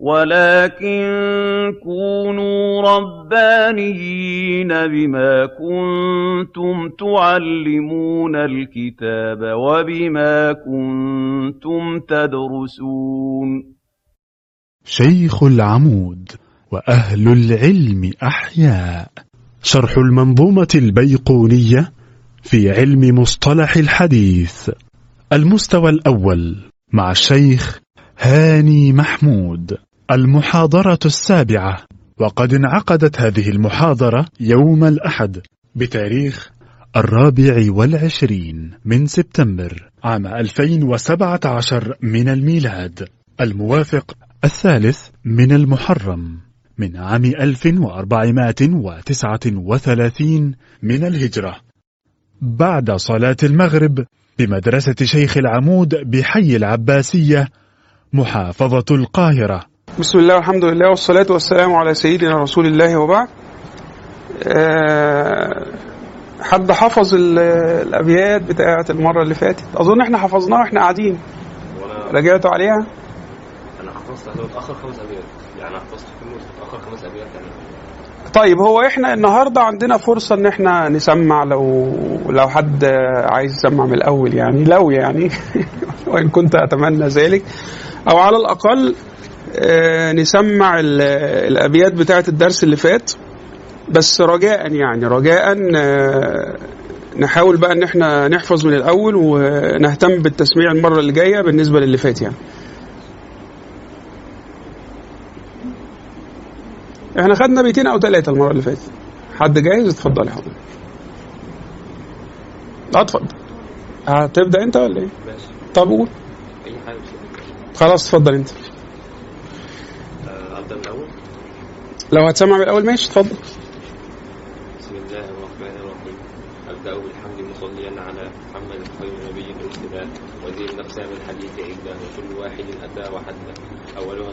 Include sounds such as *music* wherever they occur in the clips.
وَلَٰكِن كُونُوا رَبَّانِيِّينَ بِمَا كُنتُمْ تُعَلِّمُونَ الْكِتَابَ وَبِمَا كُنتُمْ تَدْرُسُونَ. شيخ العمود وأهل العلم أحياء. شرح المنظومة البيقونية في علم مصطلح الحديث. المستوى الأول مع الشيخ هاني محمود. المحاضرة السابعة. وقد انعقدت هذه المحاضرة يوم الأحد بتاريخ الرابع والعشرين من سبتمبر عام 2017 من الميلاد الموافق الثالث من المحرم من عام 1439 من الهجرة. بعد صلاة المغرب بمدرسة شيخ العمود بحي العباسية محافظة القاهرة. بسم الله والحمد لله والصلاة والسلام على سيدنا رسول الله وبعد حد حفظ الأبيات بتاعة المرة اللي فاتت أظن إحنا حفظناها وإحنا قاعدين رجعتوا عليها أنا حفظت متاخر خمس أبيات. يعني حفظت متاخر خمس أبيات يعني. طيب هو إحنا النهارده عندنا فرصة إن إحنا نسمع لو لو حد عايز يسمع من الأول يعني لو يعني. *laughs* وإن كنت أتمنى ذلك. أو على الأقل نسمع ال- الأبيات بتاعة الدرس اللي فات. بس رجاء يعني رجاء آه، نحاول بقى إن إحنا نحفظ من الأول ونهتم بالتسميع المرة اللي جاية بالنسبة للي فات يعني. إحنا خدنا بيتين أو ثلاثة المرة اللي فاتت. حد جاهز؟ اتفضل يا حضرتك. اتفضل. هتبدأ أنت ولا إيه؟ طب قول. خلاص اتفضل أنت آه، ابدا من الأول لو هتسمع من الأول ماشي اتفضل. بسم الله الرحمن الرحيم. أبدأ بالحمد مصليا على محمد خير نبي ارسل وزير الأقسام الحديث عده وكل واحد اتى وحده.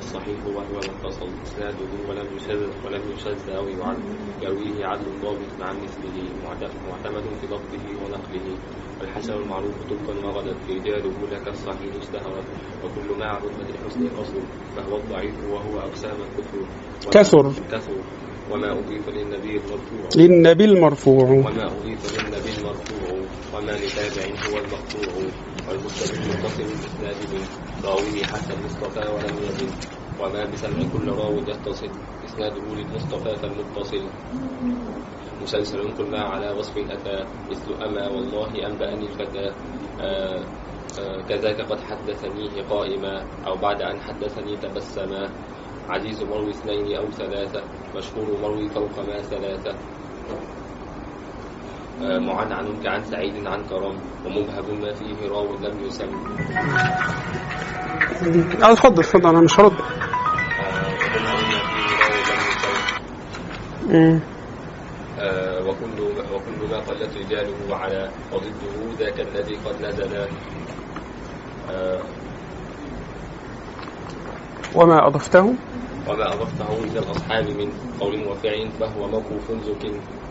الصحيح وهو متصل اسناده ولم يشذ ولم يشذ أو يعد يرويه عدل ضابط مع مثله معت- معتمد في ضبطه ونقله. والحسن المعروف طبقا ما غدت رجاله لك الصحيح اشتهرت وكل ما عرض لحسن اصل فهو الضعيف وهو أقسام الكفر. كثر. كثر. وما أضيف للنبي المرفوع. للنبي المرفوع. وما أضيف للنبي المرفوع. وما لتابع هو المقطوع. والمستقيم متصل الإسناد من راويه حتى المصطفى ولم يزل. وما بسمع كل راو يتصل. إسناده للمصطفى فالمتصل مسلسل كل على وصف أتى مثل أما والله أنبأني الفتى. آه آه كذاك قد حدثنيه قائما. أو بعد أن حدثني تبسما. عزيز مروي اثنين أو ثلاثة. مشهور مروي فوق ما ثلاثة. آه، معنعن كعن سعيد عن كرم ومبهم ما فيه راو لم يسم. آه اتفضل اتفضل أنا مش هرد. آه، وكل وكل ما قلت رجاله على وضده ذاك الذي قد نزل. آه، وما أضفته؟ وما أضفته إلى الأصحاب من قول وفعل فهو موقوف زك. آه،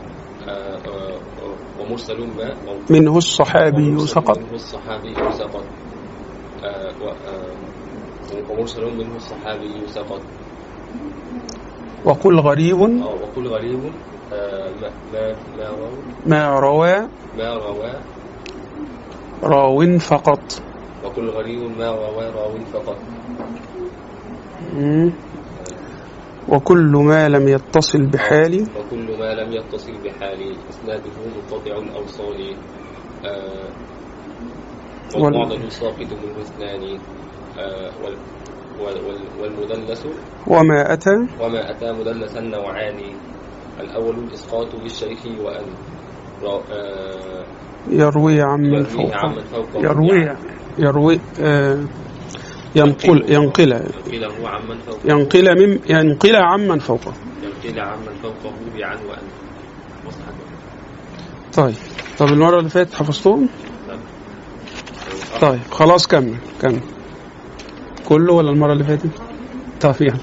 ومرسل ما منه الصحابي سقط. منه الصحابي سقط. آه، آه، ومرسل منه الصحابي سقط. وقل غريب. آه، وكل غريب. آه، ما ما ما روى؟ ما روى؟ راو فقط. وكل غريب. ما روى؟ راو فقط. وكل ما لم يتصل بحال وكل ما لم يتصل بحال إسناده منقطع الأوصال. آه، وال- والمعضل ساقط منه اثنان آه، وال- وال- وال- والمدلس. وما أتى. وما أتى مدلسا نوعان. الأول الإسقاط بالشيخ وأن. آه، يروي عمن يرويه فوقه. عمن فوقه. يروي يروي آه ينقل ينقل. ينقله عمن فوقه. ينقل من ينقل عمن فوقه. ينقل عمن فوقه بعن وأن. مصحف طيب. طب المرة اللي فاتت حفظتهم؟ طيب خلاص كمل كمل. كله ولا المرة اللي فاتت؟ طيب يلا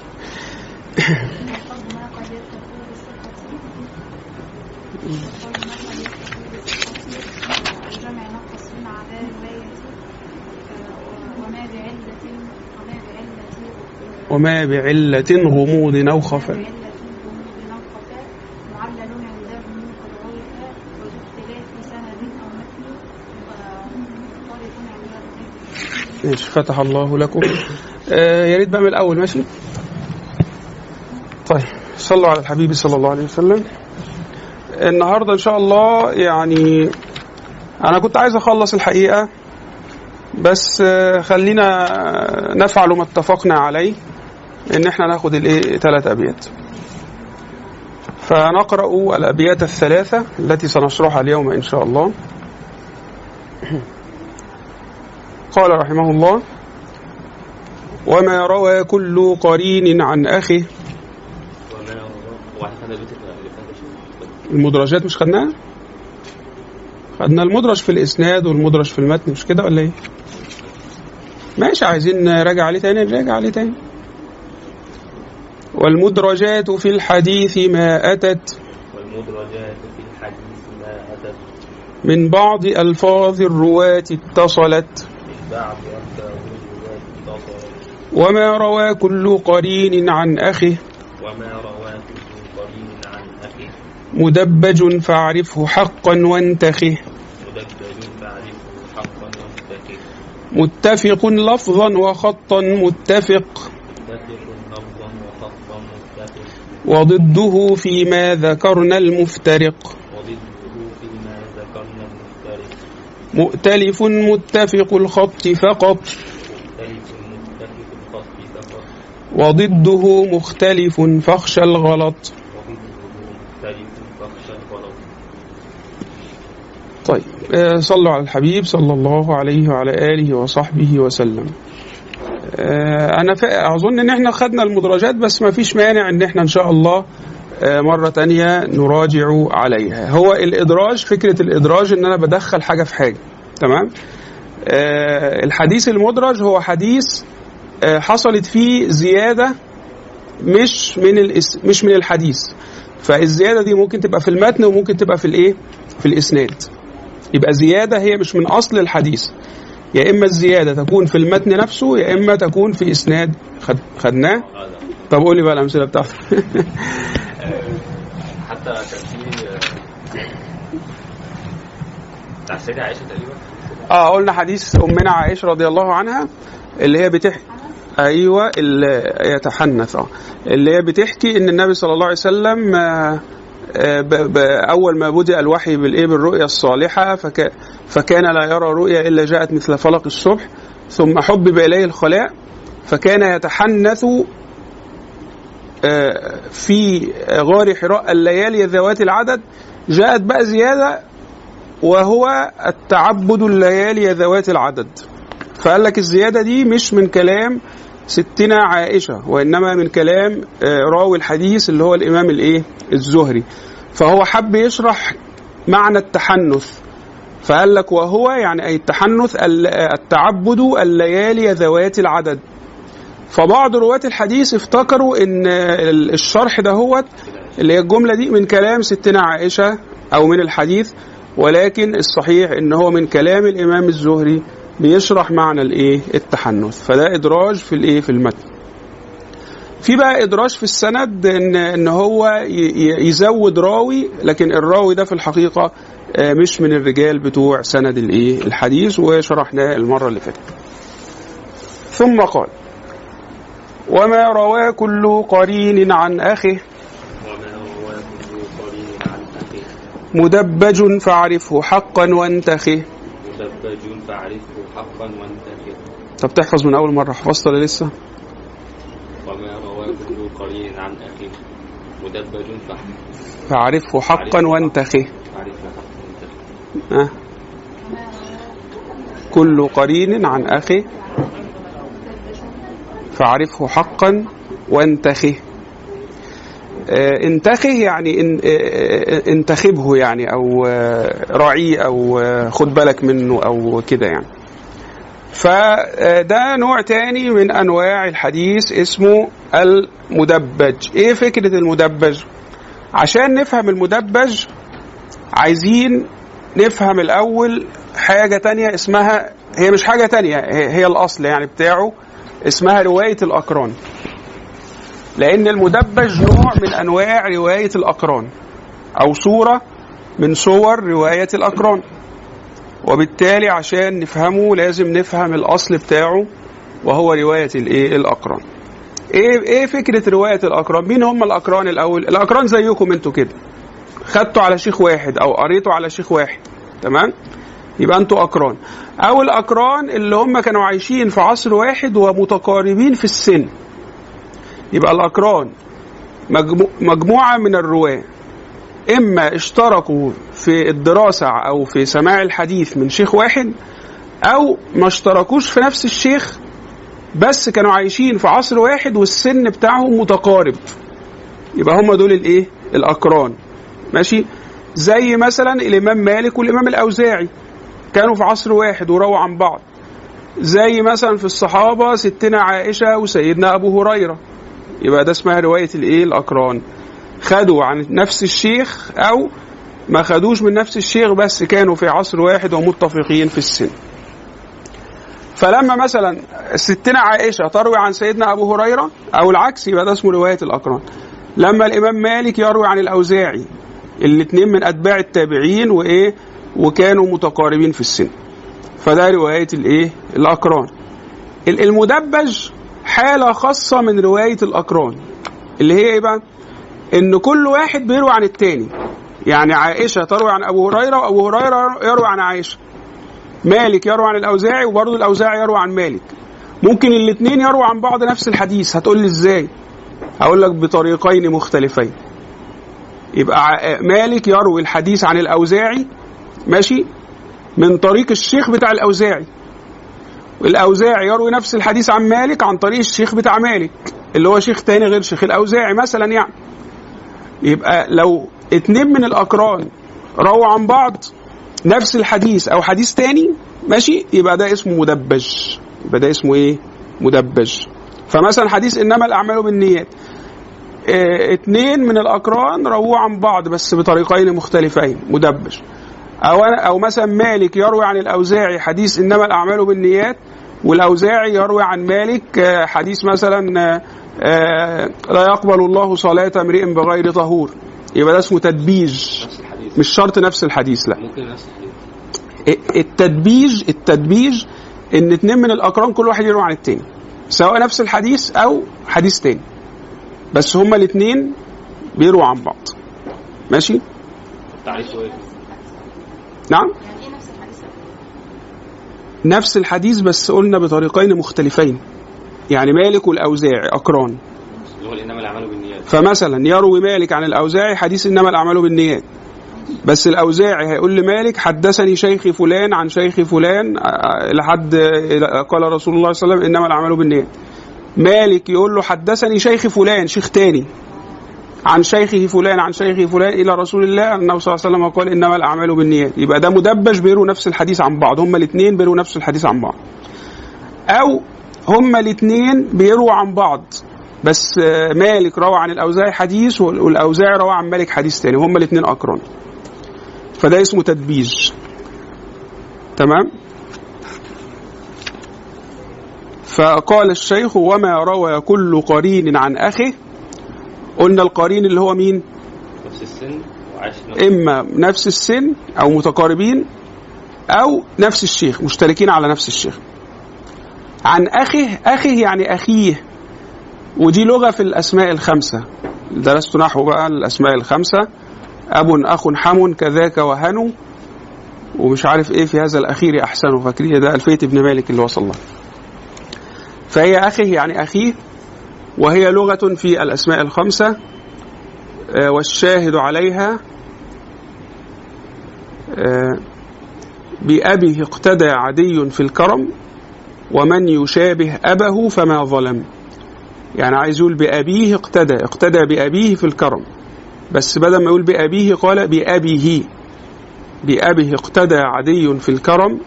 الجمع نقص من عداء رواية وما بعلة غموض أو خفاء. ماشي فتح الله لكم. آه يا ريت بقى من الأول ماشي؟ طيب صلوا على الحبيب صلى الله عليه وسلم. النهارده إن شاء الله يعني أنا كنت عايز أخلص الحقيقة بس آه، خلينا نفعل ما اتفقنا عليه. إن إحنا ناخد الإيه؟ ثلاث أبيات. فنقرأ الأبيات الثلاثة التي سنشرحها اليوم إن شاء الله. *clears throat* قال رحمه الله وما روى كل قرين عن اخيه. المدرجات مش خدناها؟ خدنا المدرج في الإسناد والمدرج في المتن مش كده ولا إيه؟ ماشي عايزين نراجع عليه تاني؟ نراجع عليه تاني. والمدرجات في الحديث ما أتت والمدرجات في الحديث ما أتت من بعض ألفاظ الرواة اتصلت من بعض ألفاظ الرواة اتصلت. وما روى كل قرين عن أخه وما رواه كل قرين عن أخيه. مدبج فاعرفه حقا وانتخه. مدبج فاعرفه حقا وانتكه متفق لفظا وخطا متفق وضده فيما ذكرنا المفترق. مؤتلف متفق الخط فقط. وضده مختلف فاخشى الغلط. طيب آه، صلوا على الحبيب صلى الله عليه وعلى آله وصحبه وسلم. آه، أنا فا- أظن إن إحنا خدنا المدرجات بس ما فيش مانع إن إحنا إن شاء الله آه، مرة تانية نراجع عليها. هو الإدراج فكرة الإدراج إن أنا بدخل حاجة في حاجة تمام؟ آه، الحديث المدرج هو حديث حصلت فيه زيادة مش من الإس... مش من الحديث. فالزيادة دي ممكن تبقى في المتن وممكن تبقى في الإيه؟ في الإسناد. يبقى زيادة هي مش من أصل الحديث. يا إما الزيادة تكون في المتن نفسه يا إما تكون في إسناد خد... خدناه. طب قولي بقى الأمثلة بتاعته *laughs* حتى كان في آه، بتاع عائشة تقريبا. آه قلنا حديث أمنا عائشة رضي الله عنها اللي هي بتحكي أيوه اللي يتحنث آه اللي هي بتحكي إن النبي صلى الله عليه وسلم آه، آه، أول ما بدأ الوحي بالإيه؟ بالرؤيا الصالحة فك فكان لا يرى رؤيا إلا جاءت مثل فلق الصبح ثم حبب إليه الخلاء فكان يتحنث آه، في غار حراء الليالي ذوات العدد جاءت بقى زيادة وهو التعبد الليالي ذوات العدد. فقال لك الزيادة دي مش من كلام ستنا عائشة وإنما من كلام آه، راوي الحديث اللي هو الإمام الإيه؟ الزهري. فهو حب يشرح معنى التحنث. فقال لك وهو يعني أي التحنث ال- التعبد الليالي ذوات العدد. فبعض رواة الحديث افتكروا إن ال- الشرح ده هو اللي هي الجملة دي من كلام ستنا عائشة أو من الحديث ولكن الصحيح إن هو من كلام الإمام الزهري بيشرح معنى الايه؟ التحنث. فده ادراج في الايه؟ في المتن. في بقى ادراج في السند ان ان هو يزود راوي لكن الراوي ده في الحقيقة آه، مش من الرجال بتوع سند الايه؟ الحديث وشرحناه المرة اللي فاتت. ثم قال وما روى كل قرين عن أخيه. مدبج فاعرفه حقا وانتخه. مدبج فاعرفه حقا طب تحفظ من أول مرة حفظت ولا لسه؟ وما رواه كل قرين عن أخيه. مدبج فاعرفه فاعرفه حقا وانتخه حقا. وانتهي. أه. كل قرين عن اخه فاعرفه حقا وانتخه انتخه يعني آه، آه، انتخبه يعني أو آه، راعيه أو آه، خد بالك منه أو كده يعني. فده نوع تاني من أنواع الحديث اسمه المدبج. إيه فكرة المدبج؟ عشان نفهم المدبج عايزين نفهم الأول حاجة تانية اسمها هي مش حاجة تانية هي الأصل يعني بتاعه اسمها رواية الأقران. لأن المدبج نوع من أنواع رواية الأقران أو صورة من صور رواية الأقران وبالتالي عشان نفهمه لازم نفهم الأصل بتاعه وهو رواية الإيه الأقران إيه إيه فكرة رواية الأقران؟ مين هم الأقران الأول؟ الأقران زيكم أنتوا كده خدتوا على شيخ واحد أو قريتوا على شيخ واحد تمام؟ يبقى أنتوا أقران أو الأقران اللي هم كانوا عايشين في عصر واحد ومتقاربين في السن يبقى الأقران مجمو- مجموعة من الرواة إما اشتركوا في الدراسة أو في سماع الحديث من شيخ واحد أو ما اشتركوش في نفس الشيخ بس كانوا عايشين في عصر واحد والسن بتاعهم متقارب. يبقى هم دول الإيه؟ الأقران. ماشي؟ زي مثلا الإمام مالك والإمام الأوزاعي كانوا في عصر واحد ورووا عن بعض. زي مثلا في الصحابة ستنا عائشة وسيدنا أبو هريرة. يبقى ده اسمها رواية الإيه؟ الأقران. خدوا عن نفس الشيخ أو ما خدوش من نفس الشيخ بس كانوا في عصر واحد ومتفقين في السن. فلما مثلا ستنا عائشة تروي عن سيدنا أبو هريرة أو العكس يبقى ده اسمه رواية الأقران. لما الإمام مالك يروي عن الأوزاعي الاثنين من أتباع التابعين وإيه؟ وكانوا متقاربين في السن. فده رواية الإيه؟ الأقران. ال- المدبج حالة خاصة من رواية الأقران اللي هي إيه بقى؟ إن كل واحد بيروي عن التاني. يعني عائشة تروي عن أبو هريرة وأبو هريرة يروي عن عائشة. مالك يروي عن الأوزاعي وبرضه الأوزاعي يروي عن مالك. ممكن الاثنين يرووا عن بعض نفس الحديث هتقول لي إزاي؟ هقول لك بطريقين مختلفين. يبقى مالك يروي الحديث عن الأوزاعي ماشي؟ من طريق الشيخ بتاع الأوزاعي. الأوزاعي يروي نفس الحديث عن مالك عن طريق الشيخ بتاع مالك اللي هو شيخ تاني غير شيخ الأوزاعي مثلا يعني. يبقى لو اتنين من الأقران رووا عن بعض نفس الحديث أو حديث تاني ماشي؟ يبقى ده اسمه مدبج. يبقى ده اسمه إيه؟ مدبج. فمثلا حديث إنما الأعمال بالنيات. آه اتنين من الأقران رووا عن بعض بس بطريقين مختلفين مدبج. أنا أو مثلا مالك يروي عن الأوزاعي حديث إنما الأعمال بالنيات والأوزاعي يروي عن مالك آه، حديث مثلا آه، آه، لا يقبل الله صلاة امرئ بغير طهور. يبقى ده اسمه تدبيج. مش شرط نفس الحديث لا. ممكن نفس الحديث. التدبيج التدبيج إن اتنين من الاقران كل واحد يروي عن التاني. سواء نفس الحديث أو حديث تاني. بس هما الاتنين بيرووا عن بعض. ماشي؟ إيه نعم يعني إيه نفس الحديث نفس الحديث بس قلنا بطريقين مختلفين. يعني مالك والأوزاعي أقران. اللي هو انما الأعمال بالنيات. فمثلا يروي مالك عن الأوزاعي حديث إنما الأعمال بالنيات. بس الأوزاعي هيقول لمالك حدثني شيخي فلان عن شيخ فلان آه، لحد آه، قال رسول الله صلى الله عليه وسلم إنما الأعمال بالنيات. مالك يقول له حدثني شيخ فلان شيخ تاني. عن شيخه فلان عن شيخه فلان إلى رسول الله. انه صلى الله عليه وسلم قال إنما الأعمال بالنيات. يبقى ده مدبج بيروا نفس الحديث عن بعض. هما الاثنين بيروا نفس الحديث عن بعض. أو هما الاثنين بيروا عن بعض. بس مالك روى عن الأوزاعي حديث وال- والأوزاعي روى عن مالك حديث تاني. هما الاثنين أقران. فده اسمه تدبيج. تمام؟ فقال الشيخ وما روى كل قرين عن اخه قلنا القرين اللي هو مين؟ نفس السن إما نفس السن أو متقاربين أو نفس الشيخ مشتركين على نفس الشيخ. عن اخه اخه يعني أخيه. ودي لغة في الأسماء الخمسة. درست نحو بقى الأسماء الخمسة. أب أخ حم كذاك وهنو ومش عارف إيه في هذا الأخير احسن فاكرين ده الفيه ابن مالك اللي وصل لها فهي اخه يعني أخيه. وهي لغة في الأسماء الخمسة آه، والشاهد عليها آه، بأبيه اقتدى عدي في الكرم ومن يشابه أبه فما ظلم. يعني عايز يقول بأبيه اقتدى اقتدى بأبيه في الكرم. بس بدل ما يقول بأبيه قال بأبيه. بأبيه اقتدى عدي في الكرم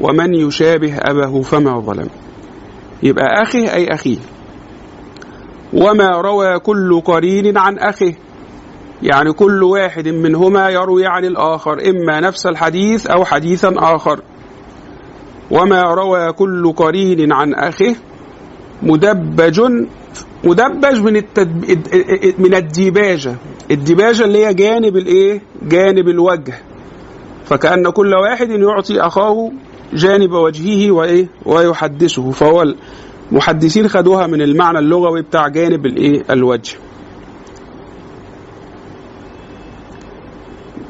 ومن يشابه أبه فما ظلم. يبقى أخي أي أخيه. وما روى كل قرين عن أخيه. يعني كل واحد منهما يروي عن الآخر إما نفس الحديث أو حديثا آخر. وما روى كل قرين عن أخيه مدبج مدبج من التدب... من الديباجة. الديباجة اللي هي جانب الإيه؟ جانب الوجه. فكأن كل واحد يعطي أخاه جانب وجهه وإيه؟ ويحدثه. فهو المحدثين خدوها من المعنى اللغوي بتاع جانب الإيه؟ الوجه.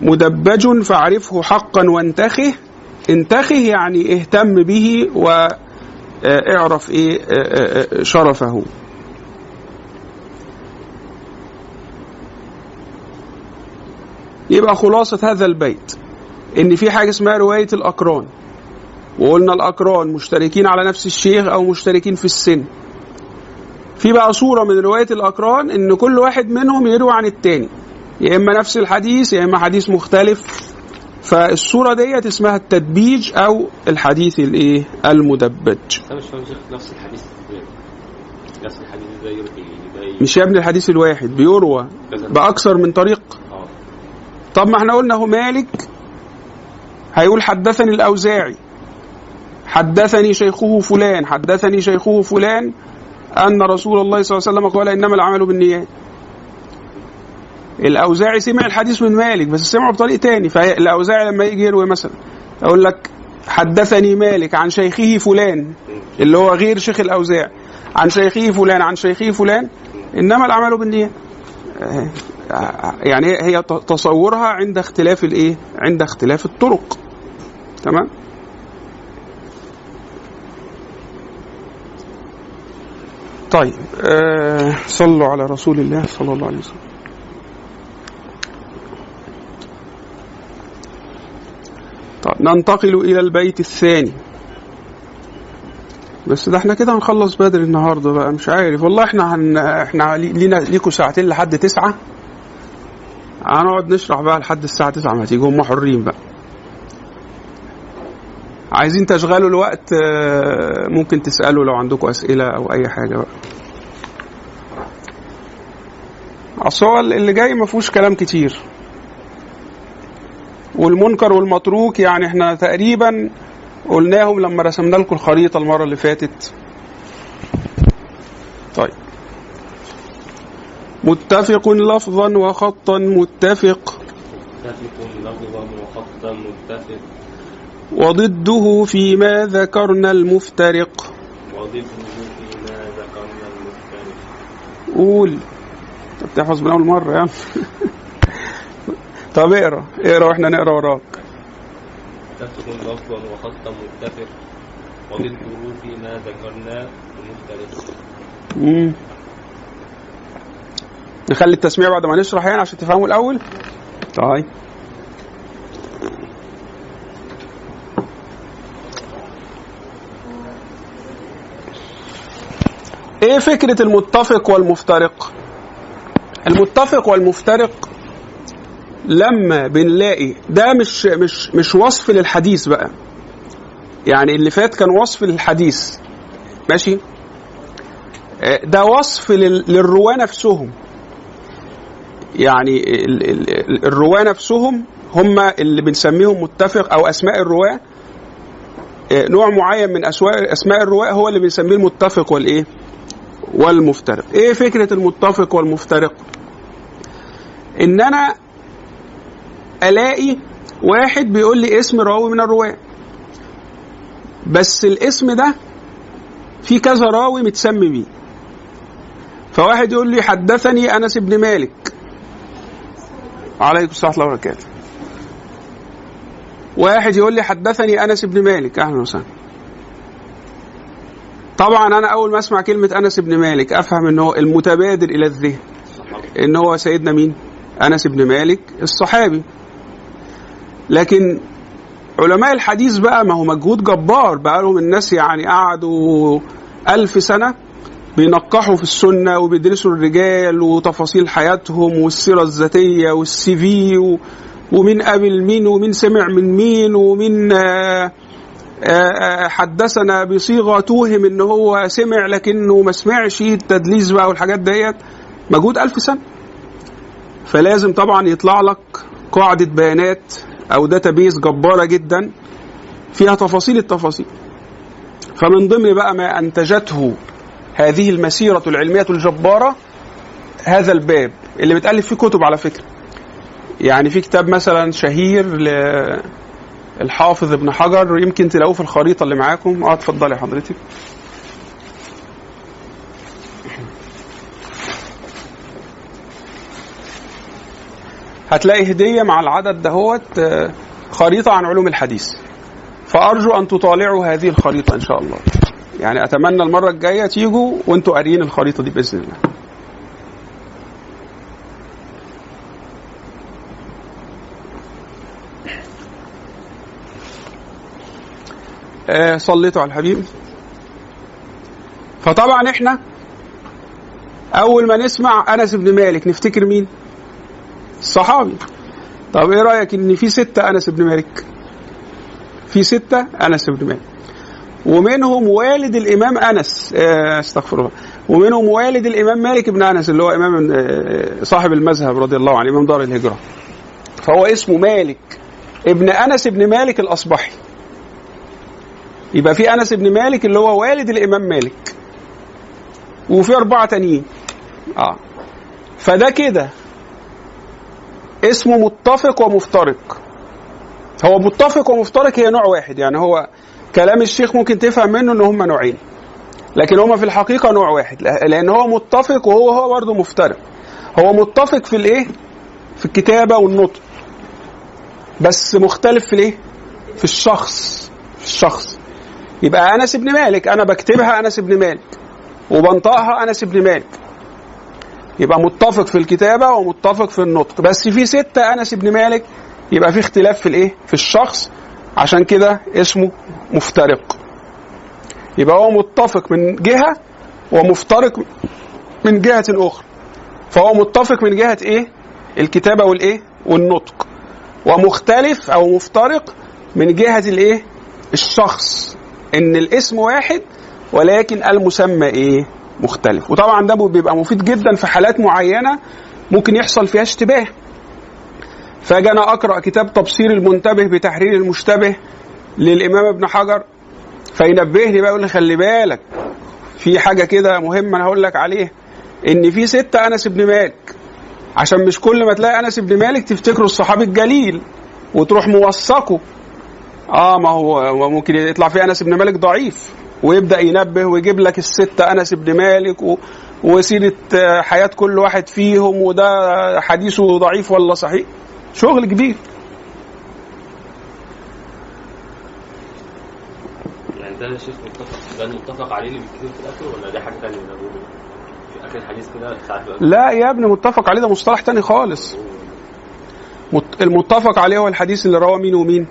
مدبج فاعرفه حقا وانتخه. انتخه يعني اهتم به واعرف إيه آه، آه، شرفه. يبقى خلاصة هذا البيت. إن في حاجة اسمها رواية الأقران. وقلنا الأقران مشتركين على نفس الشيخ أو مشتركين في السن. في بقى صورة من رواية الأقران إن كل واحد منهم يروي عن التاني. يا إما نفس الحديث يا إما حديث مختلف. فالصورة ديت اسمها التدبيج أو الحديث الإيه؟ المدبج. نفس الحديث نفس الحديث إزاي؟ مش يا ابني الحديث الواحد بيروى. بأكثر من طريق. آه. طب ما إحنا قلنا هو مالك هيقول حدثني الأوزاعي. حدثني شيخه فلان حدثني شيخه فلان أن رسول الله صلى الله عليه وسلم قال إنما العمل بالنيات الأوزاعي سمع الحديث من مالك بس سمعه بطريق تاني فالأوزاعي لما يجي يروي مثلا يقول لك حدثني مالك عن شيخه فلان اللي هو غير شيخ الأوزاعي عن شيخه فلان عن شيخه فلان إنما العمل بالنيات آه، يعني هي تصورها عند اختلاف الإيه؟ عند اختلاف الطرق. تمام؟ طيب آه صلوا على رسول الله صلى الله عليه وسلم. طيب ننتقل إلى البيت الثاني. بس ده إحنا كده هنخلص بدري النهارده بقى مش عارف والله إحنا هن إحنا لي- لينا ليكوا ساعتين لحد تسعة هنقعد نشرح بقى لحد الساعة 9 ما تيجي هم حرين بقى عايزين تشغلوا الوقت آه، ممكن تسألوا لو عندكم أسئلة أو أي حاجة بقى. أصل هو اللي جاي ما فيهوش كلام كتير. والمنكر والمتروك يعني إحنا تقريبا قلناهم لما رسمنا لكم الخريطة المرة اللي فاتت. طيب. متفق لفظا وخطا متفق. متفق لفظا وخطا متفق. وضده فيما ذكرنا المفترق. وضده فيما ذكرنا المفترق قول. انت بتحفظ من أول مرة يعني *laughs* طب اقرأ اقرأ وإحنا نقرأ وراك. متفق لفظا وخطا متفق. وضده فيما ذكرنا المفترق. نخلي التسميع بعد ما نشرح يعني عشان تفهموا الأول. طيب. إيه فكرة المتفق والمفترق؟ المتفق والمفترق لما بنلاقي ده مش مش مش وصف للحديث بقى. يعني اللي فات كان وصف للحديث. ماشي؟ آه، ده وصف لل- للرواة نفسهم. يعني ال- ال- ال- الرواة نفسهم هم اللي بنسميهم متفق أو أسماء الرواة. آه، نوع معين من أسماء الرواة هو اللي بنسميه المتفق والإيه؟ والمفترق. إيه فكرة المتفق والمفترق؟ ان أنا ألاقي واحد بيقول لي اسم راوي من الرواة. بس الاسم ده في كذا راوي متسمي بيه. فواحد يقول لي حدثني أنس بن مالك. عليكم السلام ورحمة الله وبركاته. واحد يقول لي حدثني أنس بن مالك. أهلا وسهلا. طبعا أنا أول ما أسمع كلمة أنس بن مالك أفهم ان هو المتبادر إلى الذهن. ان هو سيدنا مين؟ أنس بن مالك الصحابي. لكن علماء الحديث بقى ما هو مجهود جبار بقى لهم الناس يعني قعدوا ألف سنة بينقحوا في السنة وبيدرسوا الرجال وتفاصيل حياتهم والسيرة الذاتية والسي في ومين قابل مين ومين سمع من مين ومين آه، حدثنا بصيغة توهم إن هو سمع لكنه ما سمعش التدليس بقى والحاجات ديت. مجهود ألف سنة. فلازم طبعا يطلع لك قاعدة بيانات أو داتابيز جبارة جدا فيها تفاصيل التفاصيل. فمن ضمن بقى ما أنتجته هذه المسيرة العلمية الجبارة هذا الباب اللي بتألف فيه كتب على فكرة. يعني في كتاب مثلا شهير للحافظ ابن حجر يمكن تلاقوه في الخريطة اللي معاكم. آه اتفضلي حضرتك. هتلاقي هدية مع العدد دهوت آه، خريطة عن علوم الحديث. فأرجو أن تطالعوا هذه الخريطة إن شاء الله. يعني أتمنى المرة الجاية تيجوا وأنتوا قاريين الخريطة دي بإذن الله. صليتوا على الحبيب. فطبعا إحنا أول ما نسمع أنس بن مالك نفتكر مين؟ الصحابي طب إيه رأيك إن في ستة أنس بن مالك؟ في ستة أنس بن مالك. ومنهم والد الإمام أنس آه، أستغفر الله. ومنهم والد الإمام مالك بن أنس اللي هو إمام آه، صاحب المذهب رضي الله عنه إمام دار الهجرة. فهو اسمه مالك. ابن أنس بن مالك الأصبحي. يبقى في انس بن مالك اللي هو والد الامام مالك. وفي اربعة تانيين. آه. فده كده. اسمه متفق ومفترق. هو متفق ومفترق هي نوع واحد. يعني هو كلام الشيخ ممكن تفهم منه إن هم نوعين. لكن هما في الحقيقة نوع واحد. لأن هو متفق وهو هو برضه مفترق. هو متفق في الإيه؟ في الكتابة والنطق. بس مختلف في الإيه؟ في الشخص. في الشخص. يبقى أنس بن مالك أنا بكتبها أنس بن مالك وبنطقها أنس بن مالك. يبقى متفق في الكتابة ومتفق في النطق. بس في ستة أنس بن مالك يبقى في اختلاف في الإيه؟ في الشخص عشان كده اسمه مفترق. يبقى هو متفق من جهة ومفترق من جهة أخرى. فهو متفق من جهة إيه؟ الكتابة والإيه؟ والنطق. ومختلف أو مفترق من جهة الإيه؟ الشخص. إن الاسم واحد ولكن المسمى إيه؟ مختلف. وطبعا ده بيبقى مفيد جدا في حالات معينة ممكن يحصل فيها اشتباه. فأجي أنا أقرأ كتاب تبصير المنتبه بتحرير المشتبه للإمام ابن حجر فينبهني بقى يقول لي خلي بالك في حاجة كده مهمة أنا هقول لك عليها إن في ستة أنس بن مالك. عشان مش كل ما تلاقي أنس بن مالك تفتكره الصحابي الجليل وتروح موثقه. آه ما هو ممكن يطلع في أنس بن مالك ضعيف ويبدأ ينبه ويجيب لك الستة أنس بن مالك و... وسيرة حياة كل واحد فيهم وده حديثه ضعيف ولا صحيح؟ شغل كبير. يعني ده شيخ متفق ده المتفق عليه اللي بيتكتب في الآخر ولا ده حاجة ثانية ده بقوله في آخر الحديث كده ساعات لا يا ابني متفق عليه ده مصطلح تاني خالص. مت- المتفق عليه هو الحديث اللي رواه مين ومين؟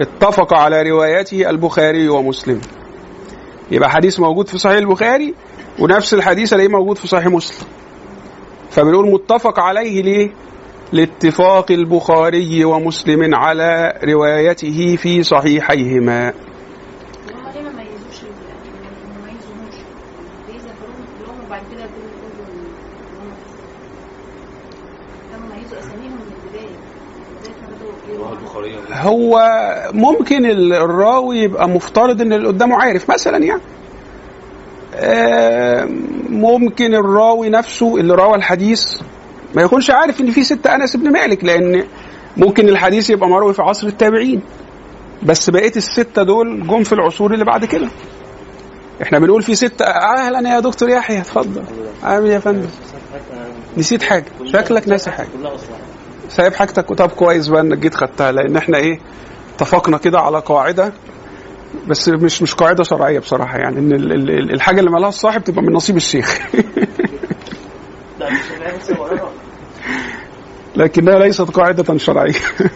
اتفق على روايته البخاري ومسلم. يبقى حديث موجود في صحيح البخاري ونفس الحديث الاقيه موجود في صحيح مسلم. فبنقول متفق عليه ليه؟ لاتفاق البخاري ومسلم على روايته في صحيحيهما هم ليه ما ميزوش ال- ما ميزوهوش ليه ذكروهم كلهم وبعد كده يقولوا يقولوا إن هم بس كانوا ميزوا اساميهم من البدايه بدايه ما بدأوا رواه يقولوا البخاري ومسلم. هو ممكن ال- الراوي يبقى مفترض إن اللي قدامه عارف مثلا يعني. ممكن الراوي نفسه اللي روى الحديث ما يكونش عارف إن في ستة أنس بن مالك لأن ممكن الحديث يبقى مروي في عصر التابعين. بس بقيه الستة دول جم في العصور اللي بعد كده. إحنا بنقول في ستة أهلا يا دكتور يحيى اتفضل. عامل إيه يا فندم؟ نسيت حاجة. شكلك ناسي حاجة. سايب حاجتك. طب كويس بقى إنك جيت خدتها لأن إحنا إيه اتفقنا كده على قاعدة بس مش مش قاعدة شرعية بصراحة يعني إن ال- ال- الحاجة اللي مالها الصاحب تبقى من نصيب الشيخ. *laughs* لكنها ليست قاعدة شرعية. *laughs*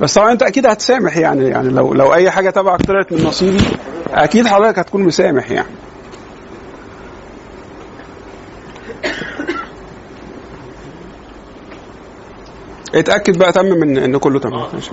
بس طبعا أنت أكيد هتسامح يعني يعني لو لو أي حاجة تبعك طلعت من نصيبي أكيد حضرتك هتكون مسامح يعني. اتأكد بقى تم من إن كله تمام. ماشي.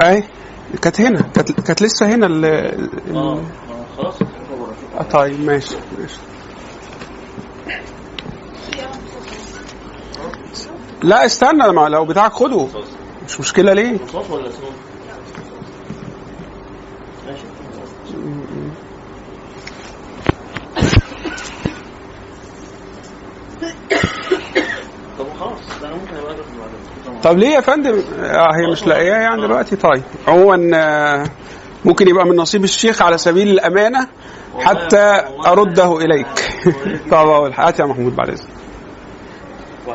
اهي كانت هنا كانت كانت لسه هنا ال ال- آه خلاص. آه، طيب ماشي ماشي. لا استنى ما لو بتاعك خده. مش مشكلة ليه؟ طب ليه يا فندم؟ آه هي مش لاقياه يعني دلوقتي. طيب عموما آه، ممكن يبقى من نصيب الشيخ على سبيل الأمانة حتى أرده إليك. *laughs* طب اول هات يا محمود بعد إذنك.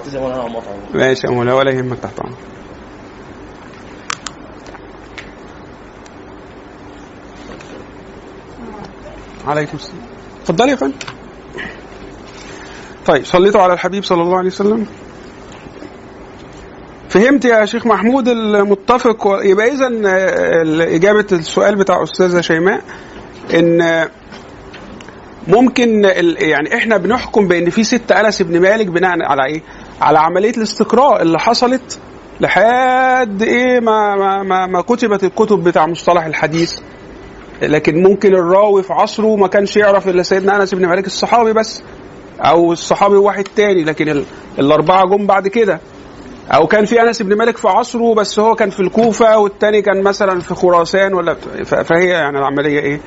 واعتذر وأنا على المطعم ماشي يا مولانا ولا يهمك تحت امرك عليكم السلام. اتفضلي يا فندم طيب صليتوا على الحبيب صلى الله عليه وسلم. فهمت يا شيخ محمود المتفق و- يبقى اذا إجابة السؤال بتاع أستاذة شيماء إن ممكن ال- يعني إحنا بنحكم بإن في ست أنس بن مالك بناء على إيه؟ على عملية الاستقراء اللي حصلت لحد إيه ما ما ما, ما كتبت الكتب بتاع مصطلح الحديث. لكن ممكن الراوي في عصره ما كانش يعرف إلا سيدنا أنس بن مالك الصحابي بس أو الصحابي واحد تاني لكن ال- الأربعة جم بعد كده. أو كان في أنس بن مالك في عصره بس هو كان في الكوفة والتاني كان مثلا في خراسان ولا فهي يعني العملية إيه؟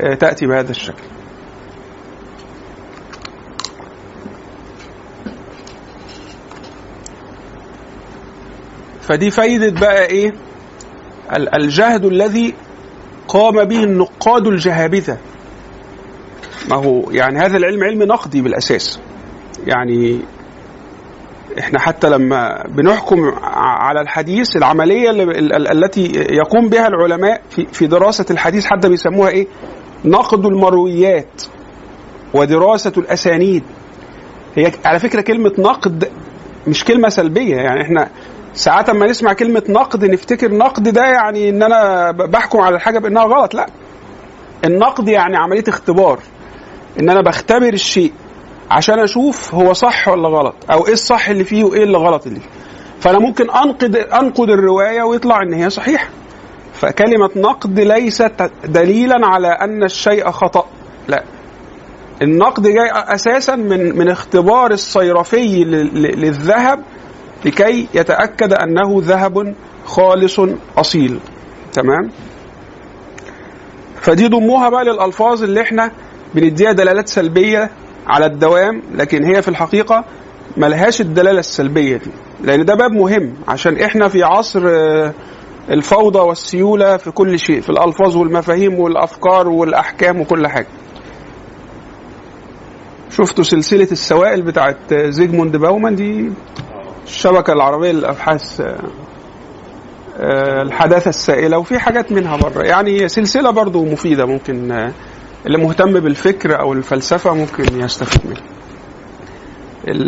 آه، تأتي بهذا الشكل. فدي فايدة بقى ال- الجهد الذي قام به النقاد الجهابذة. ما هو يعني هذا العلم علم نقدي بالأساس. يعني إحنا حتى لما بنحكم على الحديث العملية التي يقوم بها العلماء في دراسة الحديث حتى بيسموها إيه؟ نقد المرويات ودراسة الأسانيد. هي على فكرة كلمة نقد مش كلمة سلبية. يعني إحنا ساعات اما نسمع كلمة نقد نفتكر نقد ده يعني إن أنا بحكم على الحاجة بإنها غلط لا. النقد يعني عملية اختبار. إن أنا بختبر الشيء عشان أشوف هو صح ولا غلط أو إيه الصح اللي فيه وإيه اللي غلط اللي فيه. فأنا ممكن أنقد أنقد الرواية ويطلع إن هي صحيحة. فكلمة نقد ليست دليلا على أن الشيء خطأ لا. النقد جاي أساسا من من اختبار الصيرفي لل- لل- للذهب لكي يتأكد أنه ذهب خالص أصيل. تمام؟ فدي ضموها بقى للألفاظ اللي إحنا بنديها دلالات سلبية على الدوام لكن هي في الحقيقة ملهاش الدلالة السلبية دي لأن ده باب مهم عشان إحنا في عصر آه، الفوضى والسيولة في كل شيء في الألفاظ والمفاهيم والأفكار والأحكام وكل حاجة. شفتوا سلسلة السوائل بتاعت زيجموند باومان دي؟ الشبكة العربية للأبحاث آه، آه، الحداثة السائلة وفي حاجات منها بره يعني سلسلة برضو مفيدة ممكن آه، اللي مهتم بالفكر أو الفلسفة ممكن يستفيد منها.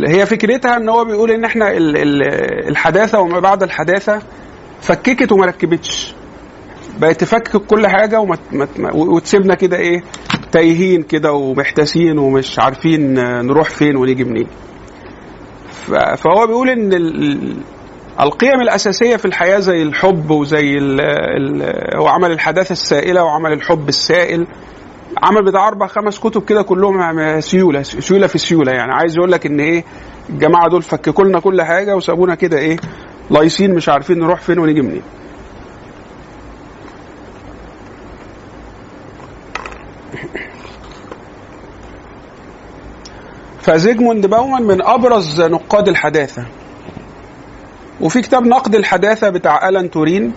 هي فكرتها إن هو بيقول إن إحنا ال- ال- الحداثة وما بعد الحداثة فككت وما ركبتش. بقت تفكك كل حاجة وما ما- ما- وتسيبنا كده إيه تايهين كده ومحتاسين ومش عارفين نروح فين ونيجي منين. فهو بيقول إن ال- ال- القيم الأساسية في الحياة زي الحب وزي ال ال هو عمل الحداثة السائلة وعمل الحب السائل. عمل بتاع أربع خمس كتب كده كلهم سيولة سيولة في سيولة يعني. عايز يقول لك إن إيه الجماعة دول فككوا لنا كل حاجة وسابونا كده إيه لايصين مش عارفين نروح فين ونيجي منين. فزيجموند باومان من أبرز نقاد الحداثة. وفي كتاب نقد الحداثة بتاع ألان تورين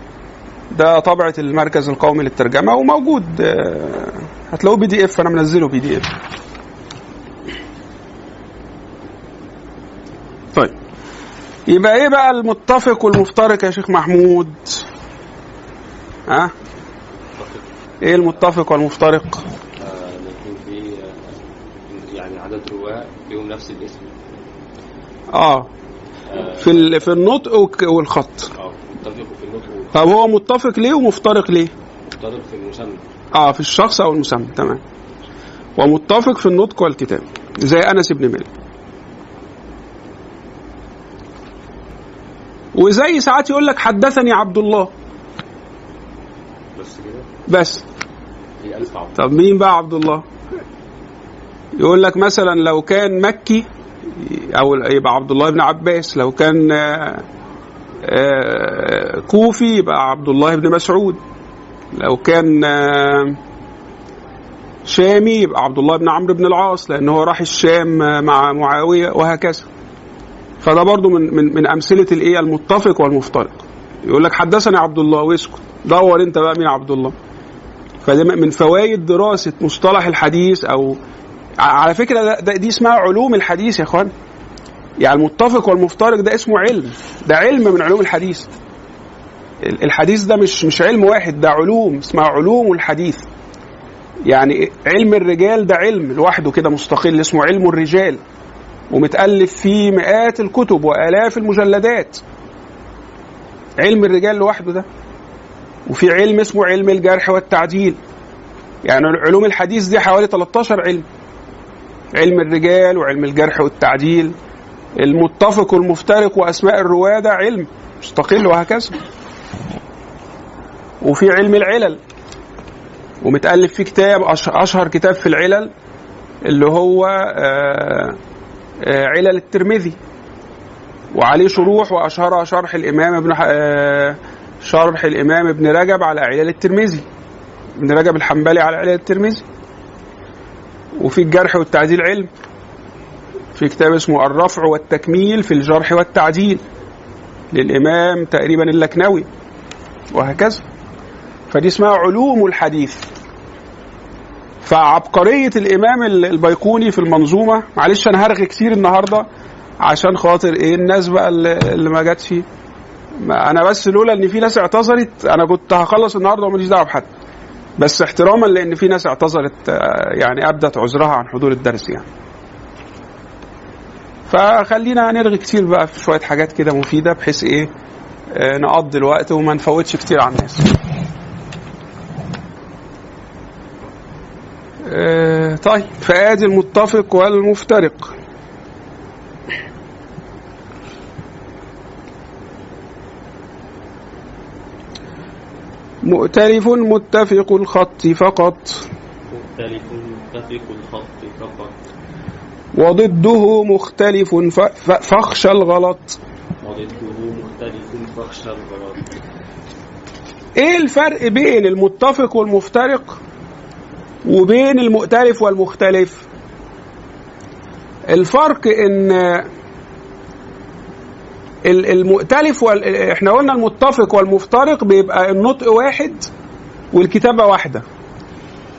ده طبعة المركز القومي للترجمة وموجود آه، هتلاقوه PDF أنا منزله PDF. طيب. يبقى إيه بقى المتفق والمفترق يا شيخ محمود؟ ها؟ إيه المتفق والمفترق آه، إن يكون في آه، يعني عدد رواة لهم نفس الاسم. آه. آه، في في النطق والخط. آه. متفقوا في النطق طب هو متفق ليه ومفترق ليه؟ ومفترق في المسمى. آه في الشخص أو المسمى. تمام. ومتفق في النطق والكتاب. زي أنس بن مالك. وزي ساعات يقول لك حدثني عبد الله. بس كده؟ بس. طب مين بقى عبد الله؟ يقول لك مثلا لو كان مكي أو يبقى عبد الله بن عباس لو كان آه، آه، كوفي يبقى عبد الله بن مسعود. لو كان آه، شامي يبقى عبد الله بن عمرو بن العاص لأن هو راح الشام مع معاوية وهكذا. فده برضو من من من أمثلة الايه المتفق والمفترق. يقول لك حدثني عبد الله واسكت. دور انت بقى مين عبد الله. فده من فوائد دراسة مصطلح الحديث أو على فكرة ده, دي اسمها علوم الحديث يا إخوان. يعني المتفق والمفترق ده اسمه علم. ده علم من علوم الحديث. ال- الحديث ده مش مش علم واحد ده علوم اسمها علوم الحديث. يعني علم الرجال ده علم لوحده كده مستقل اسمه علم الرجال. ومتألف فيه مئات الكتب وآلاف المجلدات. علم الرجال لوحده ده. وفي علم اسمه علم الجرح والتعديل. يعني علوم الحديث دي حوالي 13 علم. علم الرجال وعلم الجرح والتعديل. المتفق والمفترق وأسماء الرواه ده علم مستقل وهكذا. وفي علم العلل ومتألف فيه كتاب أش- أشهر كتاب في العلل اللي هو آه، آه، علل الترمذي. وعليه شروح وأشهرها شرح الإمام ابن آه، شرح الإمام ابن رجب على علل الترمذي. ابن رجب الحنبلي على علل الترمذي. وفي الجرح والتعديل علم في كتاب اسمه الرفع والتكميل في الجرح والتعديل للإمام تقريبا اللكنوي وهكذا. فدي اسمها علوم الحديث. فعبقرية الإمام البيقوني في المنظومة معلش أنا هرغي كتير النهاردة عشان خاطر إيه الناس بقى اللي ما جاتش. أنا بس لولا إن في ناس اعتذرت أنا كنت هخلص النهاردة وماليش دعوة بحد. بس احتراما لأن في ناس اعتذرت آه، يعني أبدت عذرها عن حضور الدرس يعني. فخلينا نرغي كتير بقى في شوية حاجات كده مفيدة بحيث إيه آه، نقضي الوقت وما نفوتش كتير على الناس. آه، طيب فآدي المتفق والمفترق. مؤتلف متفق الخط فقط. مختلف متفق الخط فقط. وضده مختلف فاخشى الغلط. وضده مختلف فاخشى الغلط. إيه الفرق بين المتفق والمفترق؟ وبين المؤتلف والمختلف؟ الفرق إن المؤتلف وال... إحنا قلنا المتفق والمفترق بيبقى النطق واحد والكتابة واحدة.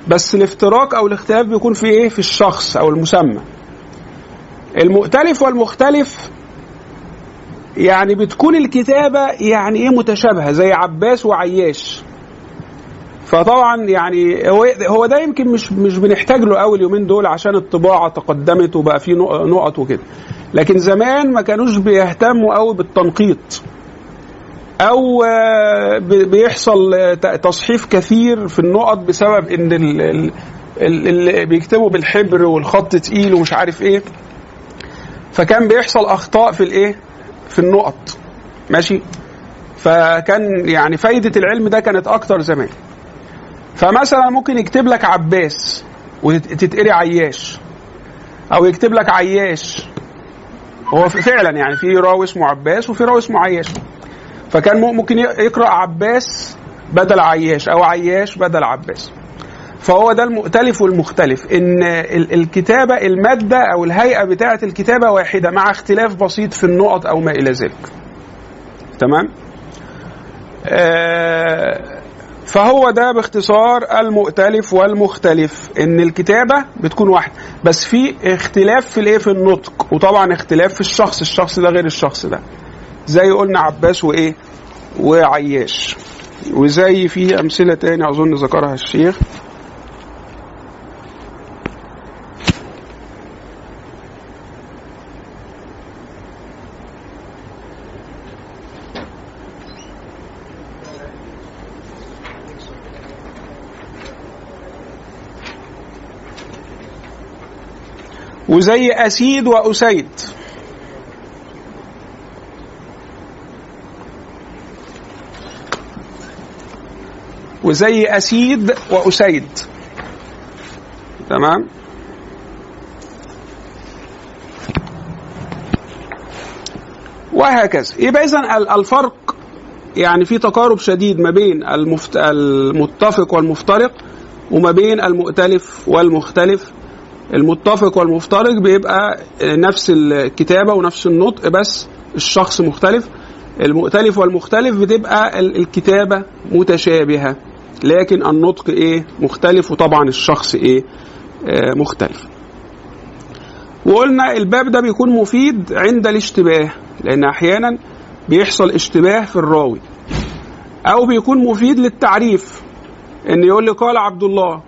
بس الافتراق أو الاختلاف بيكون في إيه؟ في الشخص أو المسمى. المؤتلف والمختلف يعني بتكون الكتابة يعني إيه متشابهة زي عباس وعياش. فطبعا يعني هو هو ده يمكن مش مش بنحتاج له قوي اليومين دول عشان الطباعة تقدمت وبقى نق- نقط وكده. لكن زمان ما كانوش بيهتموا قوي بالتنقيط أو آه، بي- بيحصل آه، تصحيف كثير في النقط بسبب إن ال- ال- ال- اللي بيكتبوا بالحبر والخط تقيل ومش عارف إيه. فكان بيحصل أخطاء في الإيه؟ في النقط. ماشي؟ فكان يعني فايدة العلم ده كانت أكتر زمان. فمثلا ممكن يكتب لك عباس وتتقري عياش أو يكتب لك عياش. هو فعلا يعني في راوي اسمه عباس وفي راوي اسمه عياش. فكان ممكن يقرأ عباس بدل عياش أو عياش بدل عباس. فهو ده المؤتلف والمختلف إن ال- الكتابة المادة أو الهيئة بتاعة الكتابة واحدة مع اختلاف بسيط في النقط أو ما إلى ذلك. تمام؟ آه فهو ده باختصار المؤتلف والمختلف إن الكتابة بتكون واحدة بس في اختلاف في الإيه في النطق وطبعا اختلاف في الشخص الشخص ده غير الشخص ده. زي قلنا عباس وإيه؟ وعياش. وزي في أمثلة تاني أظن ذكرها الشيخ. وزي أسيد وأسيد. وزي أسيد وأسيد. تمام؟ وهكذا. يبقى إذا الفرق يعني في تقارب شديد ما بين. المتفق والمفترق وما بين المؤتلف والمختلف. المتفق والمفترق بيبقى نفس الكتابة ونفس النطق بس الشخص مختلف. المؤتلف والمختلف بتبقى ال- الكتابة متشابهة لكن النطق إيه؟ مختلف وطبعا الشخص إيه؟ آه مختلف. وقلنا الباب ده بيكون مفيد عند الاشتباه لأن أحيانا بيحصل اشتباه في الراوي أو بيكون مفيد للتعريف. إن يقول لي قال عبد الله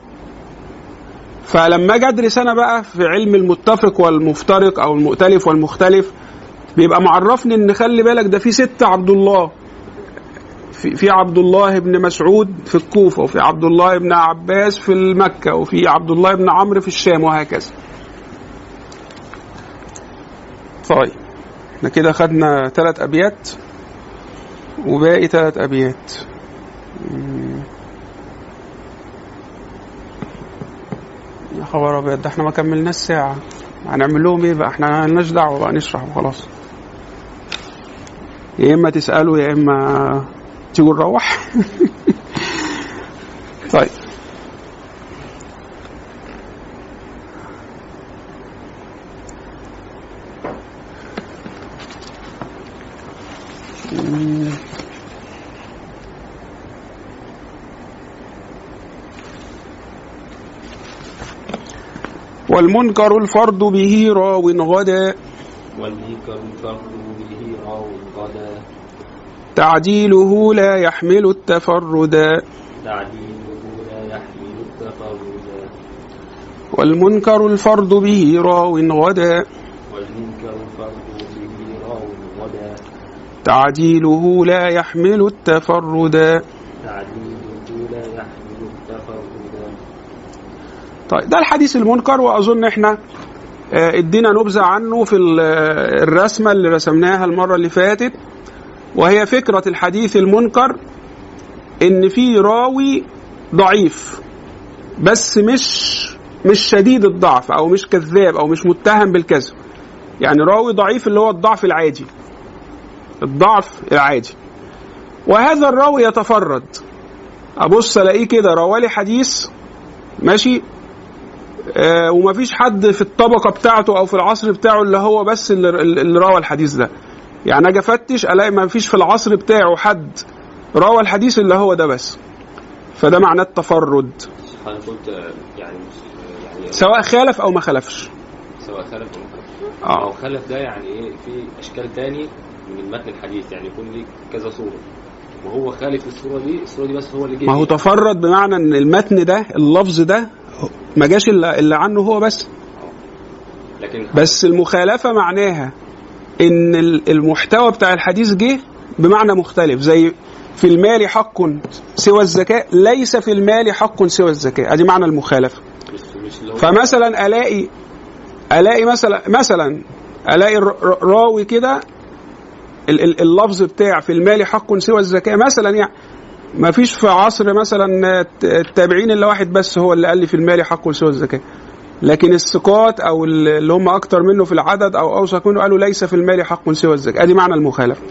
فلما أجي ادرس أنا بقى في علم المتفق والمفترق أو المؤتلف والمختلف بيبقى معرفني إن خلي بالك ده في ست عبد الله في, في عبد الله بن مسعود في الكوفة وفي عبد الله بن عباس في مكة وفي عبد الله بن عمرو في الشام وهكذا. طيب إحنا كده خدنا ثلاث أبيات وباقي ثلاث أبيات. يا خبر أبيض ده إحنا ما كملناش ساعة. هنعمل لهم إيه بقى؟ إحنا مالناش دعوة بقى نشرح وخلاص. يا إما تسألوا يا إما تيجوا نروح. *laughs* طيب. والمنكر الفرد به راو غدا. والمنكر الفرد به راو غدا. تعديله لا يحمل التفردا تعديله لا يحمل التفردا والمنكر الفرد به راو غدا. والمنكر الفرد به راو غدا. تعديله لا يحمل التفردا تعديله لا يحمل التفردا طيب ده الحديث المنكر وأظن إحنا آه، ادينا نبذة عنه في آه، الرسمة اللي رسمناها المرة اللي فاتت وهي فكرة الحديث المنكر إن في راوي ضعيف بس مش مش شديد الضعف أو مش كذاب أو مش متهم بالكذب. يعني راوي ضعيف اللي هو الضعف العادي الضعف العادي. وهذا الراوي يتفرد. أبص ألاقيه كده روالي حديث ماشي؟ ومفيش حد في الطبقة بتاعته أو في العصر بتاعه اللي هو بس اللي, اللي روى الحديث ده. يعني أجي افتش ألاقي مفيش في العصر بتاعه حد روى الحديث اللي هو ده بس. فده معناه التفرد. آه، يعني يعني سواء خالف أو ما خالفش. سواء خلف أو مخالف آه. أو خلف ده يعني إيه في أشكال تاني من متن الحديث يعني يكون ليه كذا صورة. وهو خالف الصورة دي الصورة دي بس هو اللي جه ما هو فيها. تفرد بمعنى إن المتن ده اللفظ ده ما جاش الا عنه هو بس. لكن بس المخالفة معناها إن ال- المحتوى بتاع الحديث جه بمعنى مختلف زي في المال حق سوى الزكاة ليس في المال حق سوى الزكاة. أدي معنى المخالفة. فمثلا الاقي ألاقي مثلا مثلا ألاقي راوي كده ال- ال- اللفظ بتاع في المال حق سوى الزكاة مثلا يعني ما فيش في عصر مثلا الت- التابعين إلا واحد بس هو اللي قال لي في المال حق سوى الزكاة. لكن الثقات أو ال- اللي هم أكتر منه في العدد أو اوثق منه قالوا ليس في المال حق سوى الزكاة. أدي معنى المخالفة.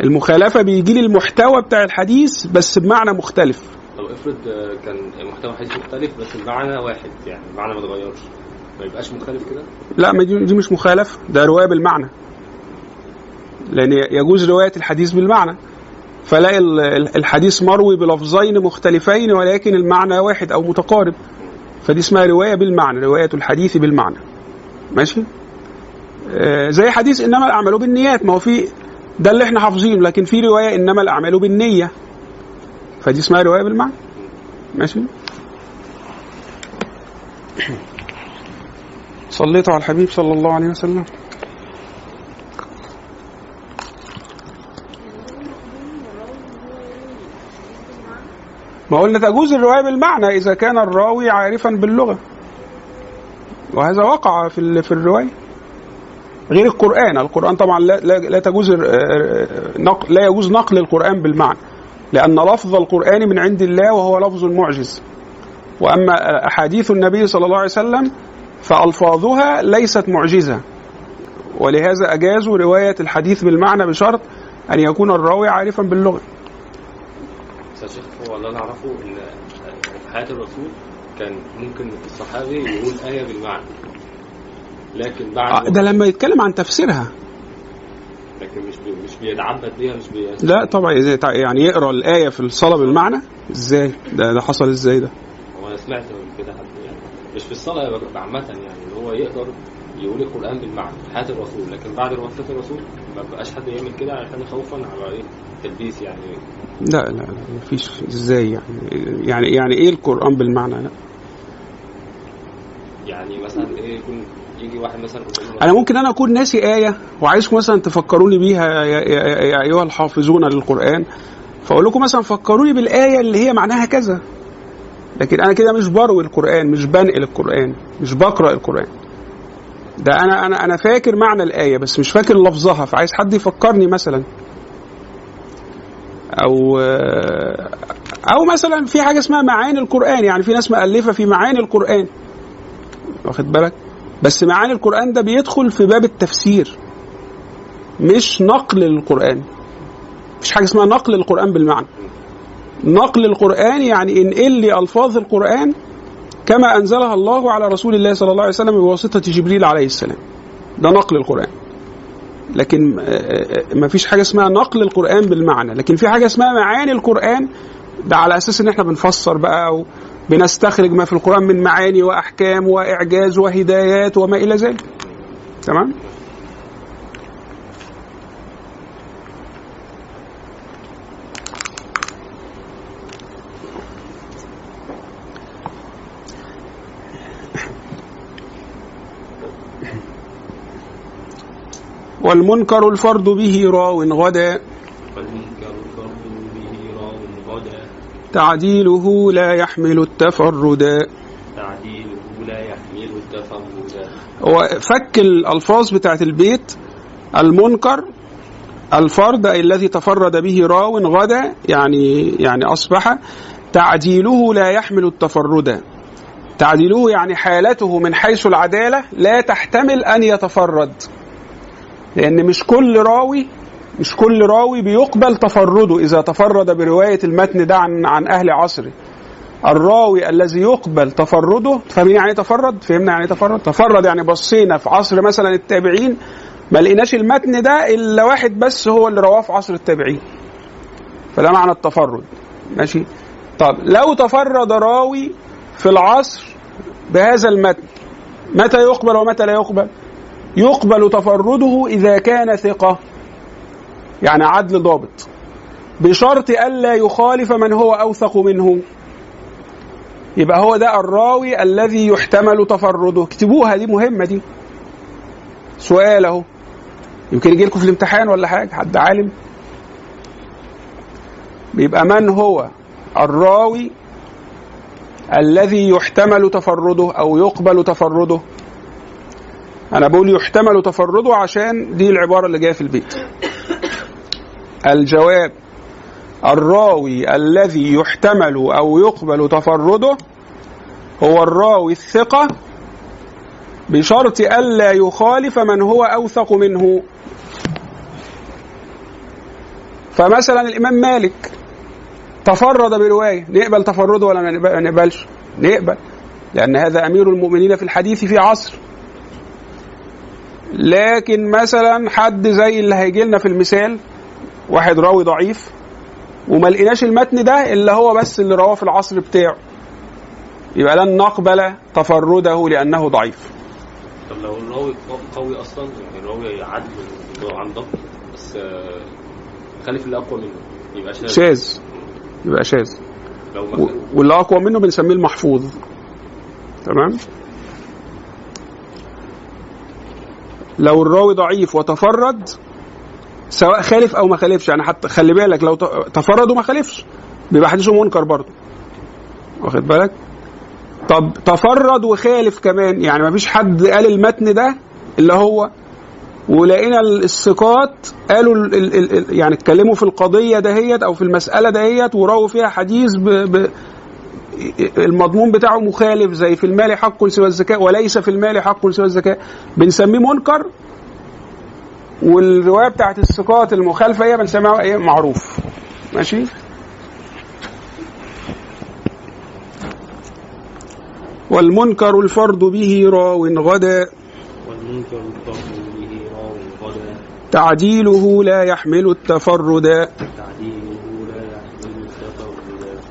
المخالفة بيجي لي المحتوى بتاع الحديث بس بمعنى مختلف. طب افرض آه، كان محتوى الحديث مختلف بس المعنى واحد يعني المعنى ما اتغيرش ما يبقاش مخالف كده؟ لا ما دي دي مش مخالفة. ده رواية بالمعنى. لأن يجوز رواية الحديث بالمعنى. فلاقي ال- ال- الحديث مروي بلفظين مختلفين ولكن المعنى واحد أو متقارب. فدي اسمها رواية بالمعنى رواية الحديث بالمعنى. ماشي؟ آه زي حديث إنما الأعمال بالنيات. ما هو في ده اللي إحنا حافظينه لكن في رواية إنما الأعمال بالنية. فدي اسمها رواية بالمعنى. ماشي؟ صليتوا على الحبيب صلى الله عليه وسلم. ما قلنا تجوز الرواية بالمعنى إذا كان الراوي عارفا باللغة. وهذا وقع في في الرواية. غير القرآن القرآن طبعا لا لا, تجوز آه، نقل لا يجوز نقل القرآن بالمعنى. لأن لفظ القرآن من عند الله وهو لفظ معجز وأما أحاديث النبي صلى الله عليه وسلم فألفاظها ليست معجزة. ولهذا أجازوا رواية الحديث بالمعنى بشرط أن يكون الراوي عارفا باللغة. شيخ هو اللي أنا اعرفه ان في حياة الرسول كان ممكن الصحابي يقول آية بالمعنى. لكن بعد ده لما يتكلم عن تفسيرها. لكن مش بي مش بيتعبد بيها مش بي لا طبعا تع- يعني يقرأ الآية في الصلاة بالمعنى؟ إزاي؟ ده ده حصل إزاي ده؟ هو أنا سمعت كده حد يعني مش في الصلاة عامة يعني ان هو يقدر يقول القرآن بالمعنى في حياه الرسول. لكن بعد وفاه الرسول ما بقاش حد يعمل كده عشان خوفا على إيه؟ تلبيس يعني. لا لا لا مفيش. إزاي يعني؟ يعني يعني إيه القرآن بالمعنى؟ لا. يعني مثلا إيه يكون يجي واحد مثلا أنا ممكن أنا أكون ناسي آية وعايزكم مثلا تفكروني بيها يا أيها الحافظون للقرآن. فأقول لكم مثلا فكروني بالآية اللي هي معناها كذا. لكن أنا كده مش بروي القرآن مش بنقل القرآن مش بقرأ القرآن. ده أنا أنا أنا فاكر معنى الآية بس مش فاكر لفظها. فعايز حد يفكرني مثلا. أو أو مثلا في حاجة اسمها معاني القرآن. يعني في ناس مؤلفة في معاني القرآن. واخد بالك؟ بس معاني القرآن ده بيدخل في باب التفسير مش نقل للقران مفيش حاجة اسمها نقل القرآن بالمعنى. نقل القرآن يعني انقل لي ألفاظ القرآن كما أنزلها الله على رسول الله صلى الله عليه وسلم بواسطه جبريل عليه السلام. ده نقل القرآن. لكن ما فيش حاجة اسمها نقل القرآن بالمعنى. لكن في حاجة اسمها معاني القرآن ده على أساس إن إحنا بنفسر بقى أو بنستخرج ما في القرآن من معاني وأحكام وإعجاز وهدايات وما إلى ذلك. تمام؟ والمنكر الفرد به راو غدا. تعديله لا يحمل التفردا تعديله لا يحمل التفردا هو فك الألفاظ بتاعت البيت. المنكر الفرد الذي تفرد به راو غدا يعني يعني أصبح تعديله لا يحمل التفرد. تعديله يعني حالته من حيث العدالة لا تحتمل أن يتفرد. لأن مش كل راوي مش كل راوي بيقبل تفرده اذا تفرد برواية المتن ده عن عن أهل عصره الراوي الذي يقبل تفرده فاهمين يعني تفرد؟ فهمنا يعني تفرد؟ تفرد يعني بصينا في عصر مثلا التابعين ما لقيناش المتن ده إلا واحد بس هو اللي رواه في عصر التابعين. فده معنى التفرد. ماشي؟ طب لو تفرد راوي في العصر بهذا المتن متى يقبل ومتى لا يقبل؟ يقبل تفرده إذا كان ثقة. يعني عدل ضابط. بشرط ألا يخالف من هو أوثق منه. يبقى هو ده الراوي الذي يحتمل تفرده اكتبوها دي مهمة دي سؤال أهو يمكن يجي لكم في الامتحان ولا حاجة حد عالم بيبقى من هو الراوي الذي يحتمل تفرده أو يقبل تفرده أنا بقول يحتمل تفرده عشان دي العبارة اللي جاية في البيت. الجواب الراوي الذي يحتمل أو يقبل تفرده هو الراوي الثقة بشرط ألا يخالف من هو أوثق منه. فمثلا الإمام مالك تفرد برواية نقبل تفرده ولا ما نقبلش؟ نقبل لأن هذا أمير المؤمنين في الحديث في عصر. لكن مثلا حد زي اللي هيجي لنا في المثال واحد راوي ضعيف وما لقيناش المتن ده إلا هو بس اللي رواه في العصر بتاعه. يبقى لن نقبل تفرده لأنه ضعيف. طب لو الراوي قوي أصلا يعني الراوي عدل عن ضبط بس آه، خالف اللي أقوى منه يبقى شاذ. شاذ. يبقى شاذ. واللي أقوى منه بنسميه المحفوظ. تمام؟ لو الراوي ضعيف وتفرد سواء خالف أو ما خالفش. يعني حتى خلي بالك لو تفرد وما خالفش بيبقى حديثه منكر برضه. واخد بالك؟ طب تفرد وخالف كمان يعني ما فيش حد قال المتن ده اللي هو ولقينا الثقات قالوا ال ال ال يعني اتكلموا في القضية دهيت أو في المسألة دهيت وراوا فيها حديث المضمون بتاعه مخالف زي في المال حق سوى الزكاة وليس في المال حق سوى الزكاة. بنسميه منكر والرواية بتاعت الثقات المخالفة هي بنسميها إيه؟ معروف. ماشي؟ والمنكر الفرد به راو غدا. والمنكر الفرد به راو غدا. تعديله لا يحمل التفرد. تعديله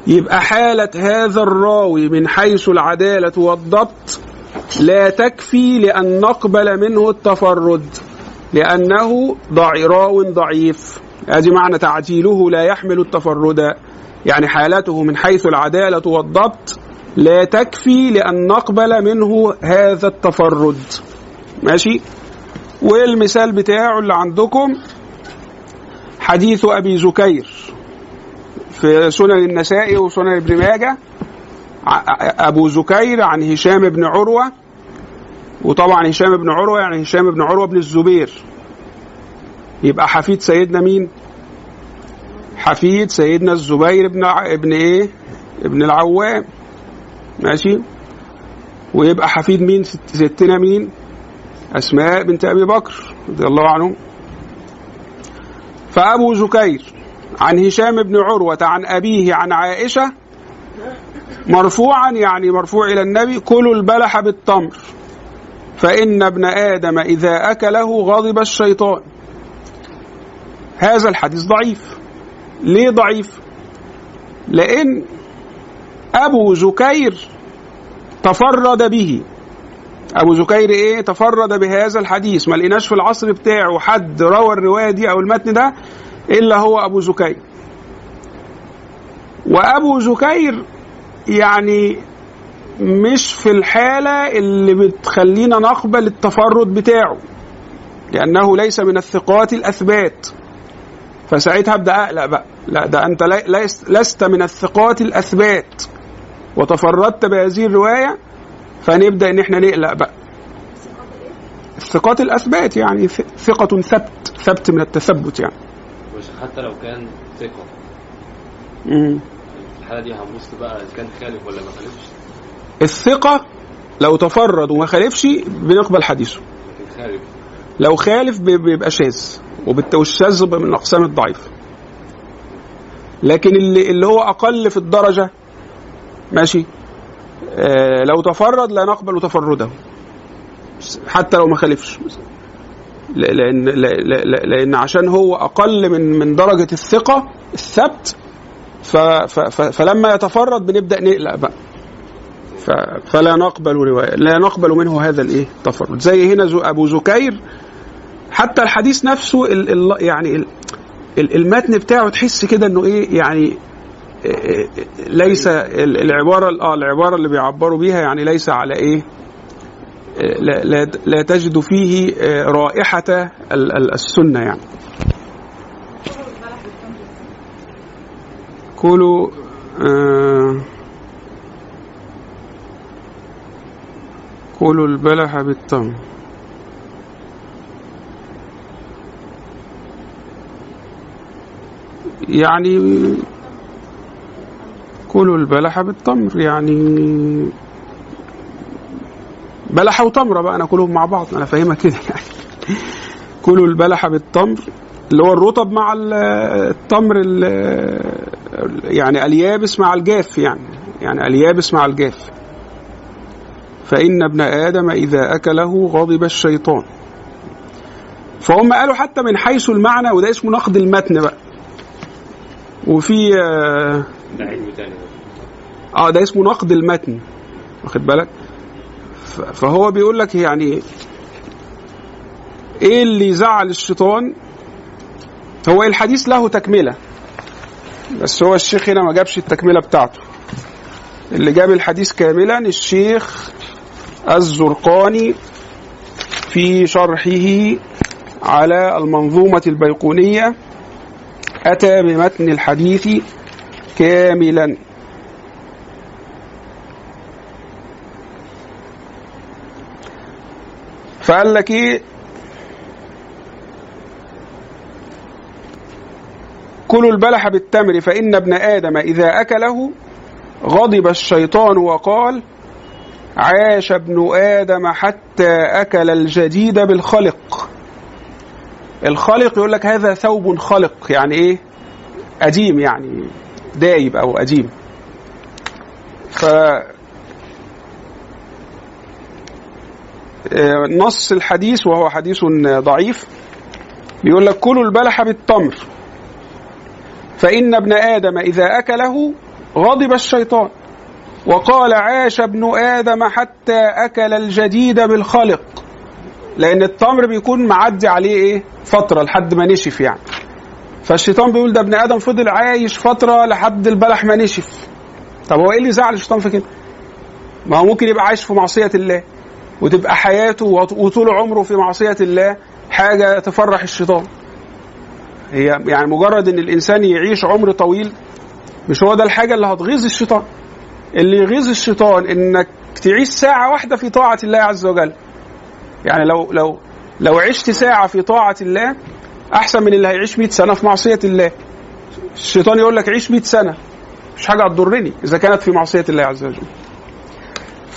يبقى حالة هذا الراوي من حيث العدالة والضبط لا تكفي لأن نقبل منه التفرد لأنه ضع راو ضعيف. هذه معنى تعديله لا يحمل التفرد. يعني حالته من حيث العدالة والضبط لا تكفي لأن نقبل منه هذا التفرد. ماشي؟ والمثال بتاعه اللي عندكم حديث أبي زكير. في سنن النسائي وسنن ابن ماجه أبو زكير عن هشام بن عروة وطبعا هشام بن عروة يعني هشام بن عروة بن الزبير يبقى حفيد سيدنا مين؟ حفيد سيدنا الزبير بن ابن إيه؟ ابن العوام ماشي؟ ويبقى حفيد مين؟ ست- ستنا مين؟ أسماء بنت أبي بكر رضي الله عنهم فأبو زكير عن هشام بن عروة عن أبيه عن عائشة. مرفوعا يعني مرفوع إلى النبي كلوا البلح بالتمر فإن ابن آدم إذا أكله غضب الشيطان. هذا الحديث ضعيف. ليه ضعيف؟ لأن أبو زكير تفرد به. أبو زكير إيه؟ تفرد بهذا الحديث. ما لقيناش في العصر بتاعه حد روى الرواية دي أو المتن ده؟ إلا هو أبو زكير. وأبو زكير يعني مش في الحالة اللي بتخلينا نقبل التفرد بتاعه لأنه ليس من الثقات الأثبات. فساعتها أبدأ أقلق بقى. لا ده أنت لست من الثقات الأثبات. وتفردت بهذه الرواية فنبدأ إن إحنا نقلق بقى. الثقات الأثبات يعني ثقة ثبت ثبت من التثبت يعني. حتى لو كان ثقة. الحالة دي هنبص بقى إذا كان خالف ولا ما خالفش. الثقة لو تفرد وما خالفش بنقبل حديثه. خالف. لو خالف بي- بيبقى شاذ وبالت- والشاذ بيبقى من أقسام الضعيف. لكن اللي اللي هو أقل في الدرجة ماشي آه لو تفرد لا نقبل تفرده. حتى لو ما خالفش. ل- لأن ل- ل- ل- لأن عشان هو أقل من من درجة الثقة الثبت فلما يتفرد بنبدأ نقلق بقى. فلا نقبل روايه لا نقبل منه هذا الإيه؟ التفرد. زي هنا أبو زكير حتى الحديث نفسه ال ال يعني ال ال- المتن بتاعه تحس كده إنه إيه؟ يعني إيه، ليس ال- العبارة آه العبارة اللي بيعبروا بيها يعني ليس على إيه إيه، لا, لا, تجد فيه آه، رائحة ال- ال- السنة يعني. كلوا آه كلوا البلح بالتمر يعني كلوا البلح بالتمر يعني. بلح وتمرة بقى ناكلهم مع بعض أنا فاهمها كده يعني. كلوا البلح بالتمر اللي هو الرطب مع ال- التمر ال- يعني اليابس مع الجاف يعني يعني اليابس مع الجاف. فإن ابن آدم إذا أكله غضب الشيطان. فهم قالوا حتى من حيث المعنى وده اسمه نقد المتن بقى. وفي آه، آه ده اسمه نقد المتن واخد بالك؟ فهو بيقول لك يعني إيه اللي يزعل الشيطان؟ هو الحديث له تكملة بس هو الشيخ هنا ما جابش التكملة بتاعته. اللي جاب الحديث كاملا الشيخ الزرقاني في شرحه على المنظومة البيقونية أتى بمتن الحديث كاملا. فقال لك إيه؟ كلوا البلح بالتمر فإن ابن آدم إذا أكله غضب الشيطان وقال عاش ابن آدم حتى أكل الجديد بالخلق. الخلق يقول لك هذا ثوب خلق يعني إيه؟ قديم يعني دايب أو قديم نص الحديث وهو حديث ضعيف بيقول لك كلوا البلح بالتمر فإن ابن آدم إذا أكله غضب الشيطان وقال عاش ابن آدم حتى أكل الجديد بالخلق لأن التمر بيكون معدي عليه إيه؟ فترة لحد ما نشف يعني. فالشيطان بيقول ده ابن آدم فضل عايش فترة لحد البلح ما نشف. طب هو إيه اللي زعل الشيطان في كده؟ ما هو ممكن يبقى عايش في معصية الله. وتبقى حياته وط- وطول عمره في معصية الله حاجة تفرح الشيطان. هي يعني مجرد إن الإنسان يعيش عمر طويل مش هو ده الحاجة اللي هتغيظ الشيطان. اللي يغيظ الشيطان إنك تعيش ساعة واحدة في طاعة الله عز وجل. يعني لو لو لو عشت ساعة في طاعة الله أحسن من اللي هيعيش 100 سنة في معصية الله. الشيطان يقول لك عيش 100 سنة. مش حاجة هتضرني إذا كانت في معصية الله عز وجل.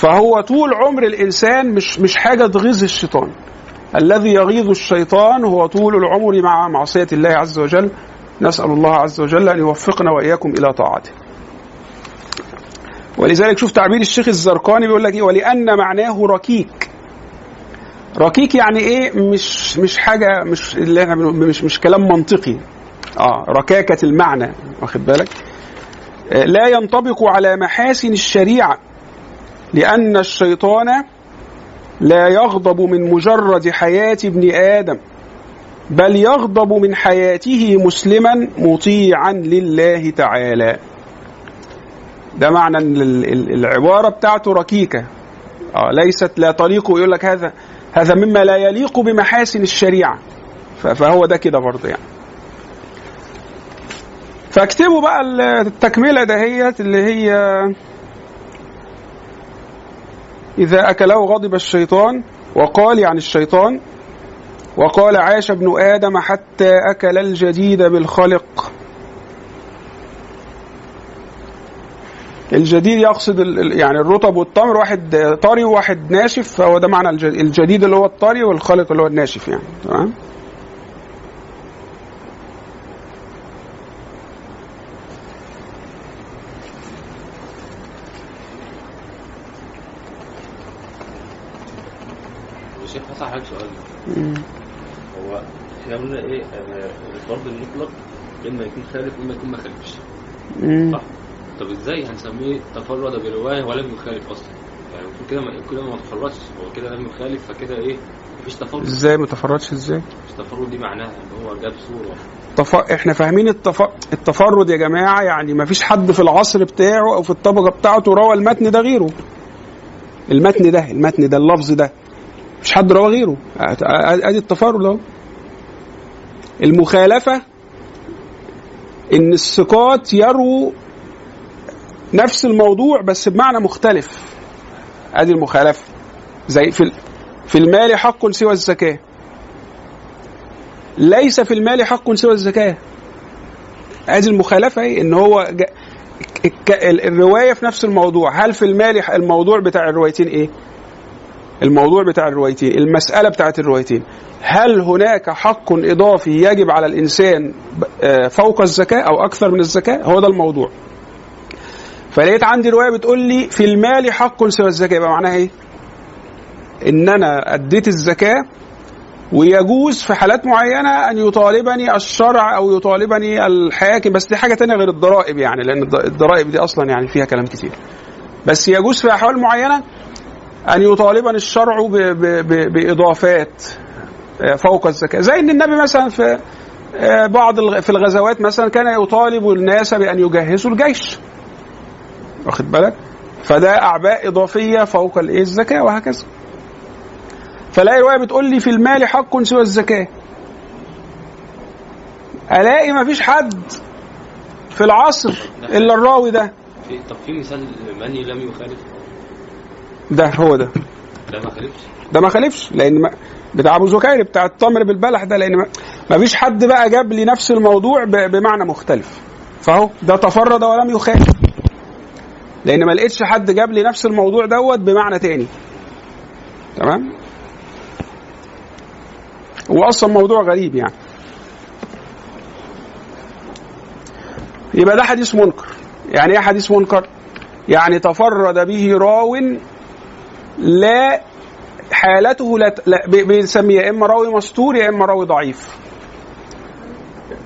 فهو طول عمر الإنسان مش مش حاجة تغيظ الشيطان. الذي يغيظ الشيطان هو طول العمر مع معصية الله عز وجل. نسأل الله عز وجل أن يوفقنا وإياكم إلى طاعته. ولذلك شوف تعبير الشيخ الزرقاني بيقول لك إيه؟ ولأن معناه ركيك. ركيك يعني إيه؟ مش مش حاجة مش اللي إحنا مش مش كلام منطقي. آه ركاكة المعنى واخد بالك؟ آه، لا ينطبق على محاسن الشريعة. لأن الشيطان لا يغضب من مجرد حياة ابن آدم بل يغضب من حياته مسلما مطيعا لله تعالى. ده معنى ال- ال- العبارة بتاعته ركيكة. آه ليست لا تليق يقول لك هذا هذا مما لا يليق بمحاسن الشريعة. ف- فهو ده كده برضه يعني. فاكتبوا بقى ال- التكملة دهيت اللي هي إذا أكله غضب الشيطان وقال يعني الشيطان وقال عاش ابن آدم حتى أكل الجديد بالخلق. الجديد يقصد يعني الرطب والتمر واحد طري وواحد ناشف فهو ده معنى الج- الجديد اللي هو الطري والخالق اللي هو الناشف يعني تمام الشيخ حسن حضرتك سؤال مم. هو إحنا قلنا إيه الفرض المطلق إما يكون خالف وإما يكون ما خالفش. صح. طب إزاي؟ هنسميه تفرد بروايه ولم يخالف أصلا. يعني كده ما كده ما تفردش هو كده لم يخالف فكده إيه؟ مفيش تفرد إزاي ما تفردش إزاي؟ مش تفرد دي معناها إن هو جاب صورة تف... إحنا فاهمين التف... التفرد يا جماعة يعني ما فيش حد في العصر بتاعه أو في الطبقة بتاعته روى المتن ده غيره. المتن ده المتن ده اللفظ ده. مش حد روى غيره. أدي التفرد أهو. المخالفة إن الثقات يرووا نفس الموضوع بس بمعنى مختلف. أدي المخالفة. زي في في المال حق سوى الزكاة. ليس في المال حق سوى الزكاة. أدي المخالفة إيه إن هو جا الك- ال- الرواية في نفس الموضوع. هل في المال الموضوع بتاع الروايتين إيه؟ الموضوع بتاع الروايتين المسألة بتاعت الروايتين هل هناك حق إضافي يجب على الإنسان آه، فوق الزكاة أو أكثر من الزكاة؟ هو ده الموضوع. فلقيت عندي رواية بتقول لي في المال حق سوى الزكاة يبقى معناها إيه؟ إن أنا أديت الزكاة ويجوز في حالات معينة أن يطالبني الشرع أو يطالبني الحاكم بس دي حاجة تانية غير الضرائب يعني لأن الض- الضرائب دي أصلا يعني فيها كلام كتير. بس يجوز في أحوال معينة أن يطالبني الشرع ب- ب- ب- بإضافات آه، فوق الزكاة. زي أن النبي مثلا في آه، بعض في الغزوات مثلا كان يطالب الناس بأن يجهزوا الجيش. واخد بالك؟ فده أعباء إضافية فوق الإيه الزكاة وهكذا. فلاقي رواية بتقول لي في المال حق سوى الزكاة. ألاقي ما فيش حد في العصر إلا الراوي ده. طب في مثال مني لم يخالف؟ ده هو ده. لا ما خالفش. ده ما خالفش لأن ما بتاع أبو زكير بتاع التمر بالبلح ده لأن ما مفيش حد بقى جاب لي نفس الموضوع بمعنى مختلف. فهو ده تفرد ولم يخالف. لأن ما لقيتش حد جاب لي نفس الموضوع دوت بمعنى تاني. تمام؟ هو أصلا موضوع غريب يعني. يبقى ده حديث منكر. يعني إيه حديث منكر؟ يعني تفرد به راو لا حالته لا, بنسميه يا إما راوي مستور يا إما راوي ضعيف.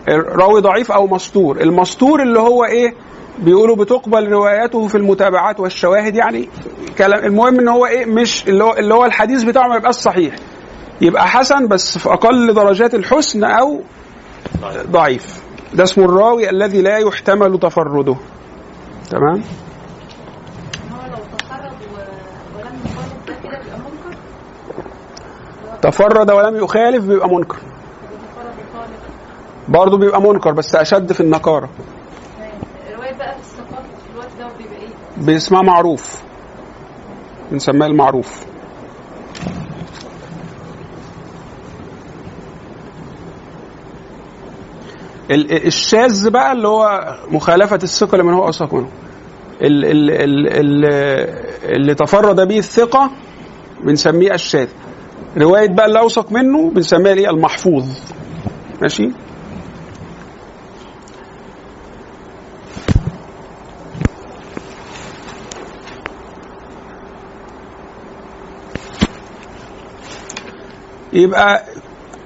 راوي ضعيف أو مستور. المستور اللي هو إيه؟ بيقولوا بتقبل رواياته في المتابعات والشواهد يعني كلام المهم إن هو إيه؟ مش اللي هو اللي هو الحديث بتاعه ما يبقاش صحيح. يبقى حسن بس في أقل درجات الحسن أو ضعيف. ده اسمه الراوي الذي لا يحتمل تفرده. تمام هو لو تفرد و- ولم يفرد ده كده بيبقى منكر تفرد ولم يخالف بيبقى منكر. برضه بيبقى منكر بس أشد في النكاره؟ باسمها معروف. بنسميها المعروف. ال- الشاذ بقى اللي هو مخالفة الثقة لمن هو أوثق منه. ال- ال- ال- ال- اللي تفرد به الثقة بنسميه الشاذ. رواية بقى اللي أوثق منه بنسميها الايه المحفوظ. ماشي؟ يبقى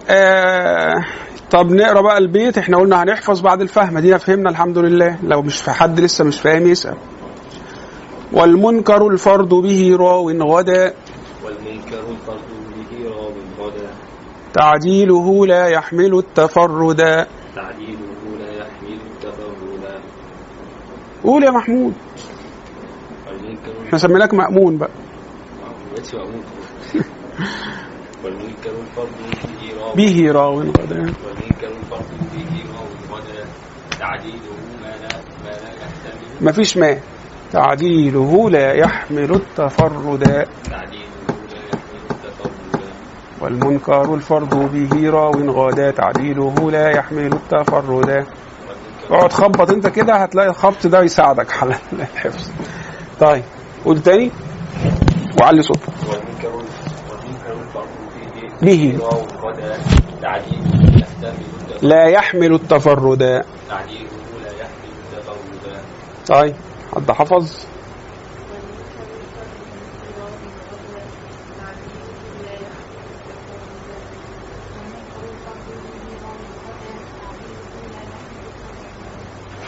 آه طب نقرأ بقى البيت. إحنا قلنا هنحفظ بعد الفهم. دينا فهمنا الحمد لله. لو مش في حد لسه مش فاهم يسأل. والمنكر الفرد به راو غدا. والمنكر الفرد تعديله لا يحمل التفرد. تعديله لا يحمل التفرد. قول يا محمود. والمنكر إحنا سميناك مأمون بقى. مأمون. والمنكر الفرد به راو به راو غدا والمنكر الفرد به راو غدا تعديله ما لا ما لا يحتمل. مفيش ما. تعديله لا يحمل التفرد. تعديله والمنكر الفرد به راو غدا تعديله لا يحمل التفرد. والمنكر اقعد خبط انت كده هتلاقي الخبط ده يساعدك *laughs* على الحفظ. طيب قول تاني؟ وعلي صوتك. به لا يحمل التفرد. تعديله لا يحمل التفرد. طيب حد حفظ؟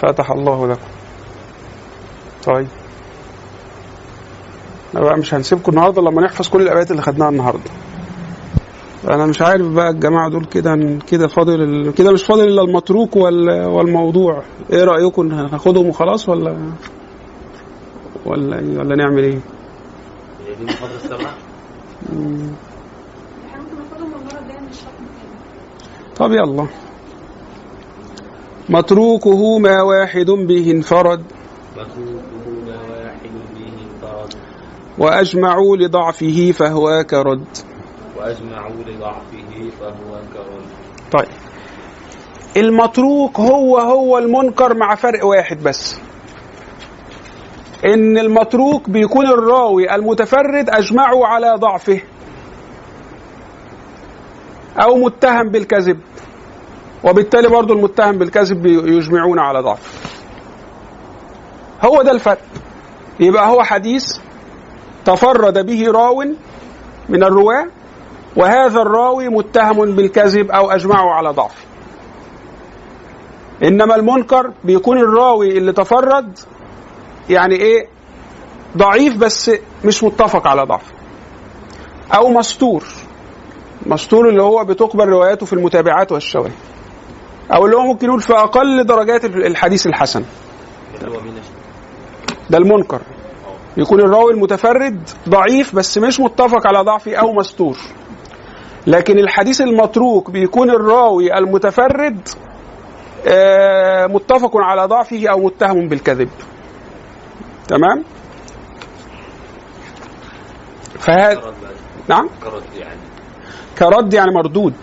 فتح الله لكم. طيب. إحنا بقى مش هنسيبكم النهارده لما نحفظ كل الابيات اللي خدناها النهارده. أنا مش عارف بقى الجماعة دول كده كده فاضل ال... كده مش فاضل إلا المتروك وال... والموضوع. إيه رأيكم؟ هناخدهم وخلاص ولا ولا إيه؟ ولا نعمل إيه؟ هي دي مم. إحنا ممكن ناخدهم المرة الجاية من الشرح تاني طب يلا متروكه ما واحد به انفرد. متروكه ما واحد به انفرد وأجمعوا لضعفه فهو كرد وأجمعوا لضعفه فهو كرد. طيب. المتروك هو هو المنكر مع فرق واحد بس. إن المتروك بيكون الراوي المتفرد أجمعوا على ضعفه. أو متهم بالكذب. وبالتالي برضو المتهم بالكذب يجمعون على ضعفه هو ده الفرق. يبقى هو حديث تفرد به راو من الرواة وهذا الراوي متهم بالكذب أو اجمعوا على ضعفه إنما المنكر بيكون الراوي اللي تفرد يعني إيه؟ ضعيف بس مش متفق على ضعفه أو مستور. مستور اللي هو بتقبل رواياته في المتابعات والشواهد. أو اللي هو ممكن يقول في أقل درجات الحديث الحسن. ده المنكر. يكون الراوي المتفرد ضعيف بس مش متفق على ضعفه أو مستور. لكن الحديث المتروك بيكون الراوي المتفرد آه، متفق على ضعفه أو متهم بالكذب. تمام؟ فهذا بقى نعم؟ كرد يعني. كرد يعني مردود.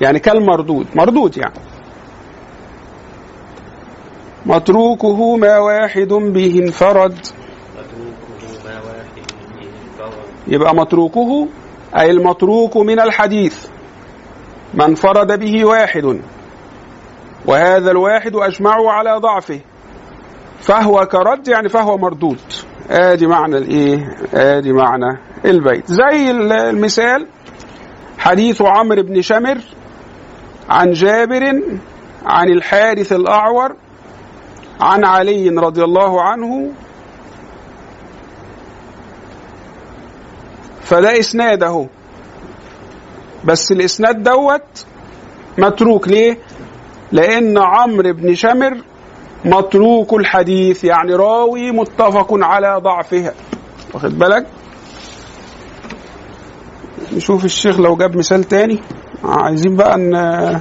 يعني كالمردود. مردود يعني. متروكه ما واحد به انفرد. يبقى متروكه أي المتروك من الحديث. ما انفرد به واحد. وهذا الواحد أجمعوا على ضعفه. فهو كرد يعني فهو مردود. آدي معنى الإيه؟ آدي معنى البيت. زي المثال حديث عمرو بن شمر عن جابر عن الحارث الأعور عن علي رضي الله عنه. فده اسناد اهو بس الإسناد دوت متروك. ليه؟ لأن عمرو بن شمر متروك الحديث يعني راوي متفق على ضعفها واخد بالك؟ نشوف الشيخ لو جاب مثال تاني. عايزين بقى ان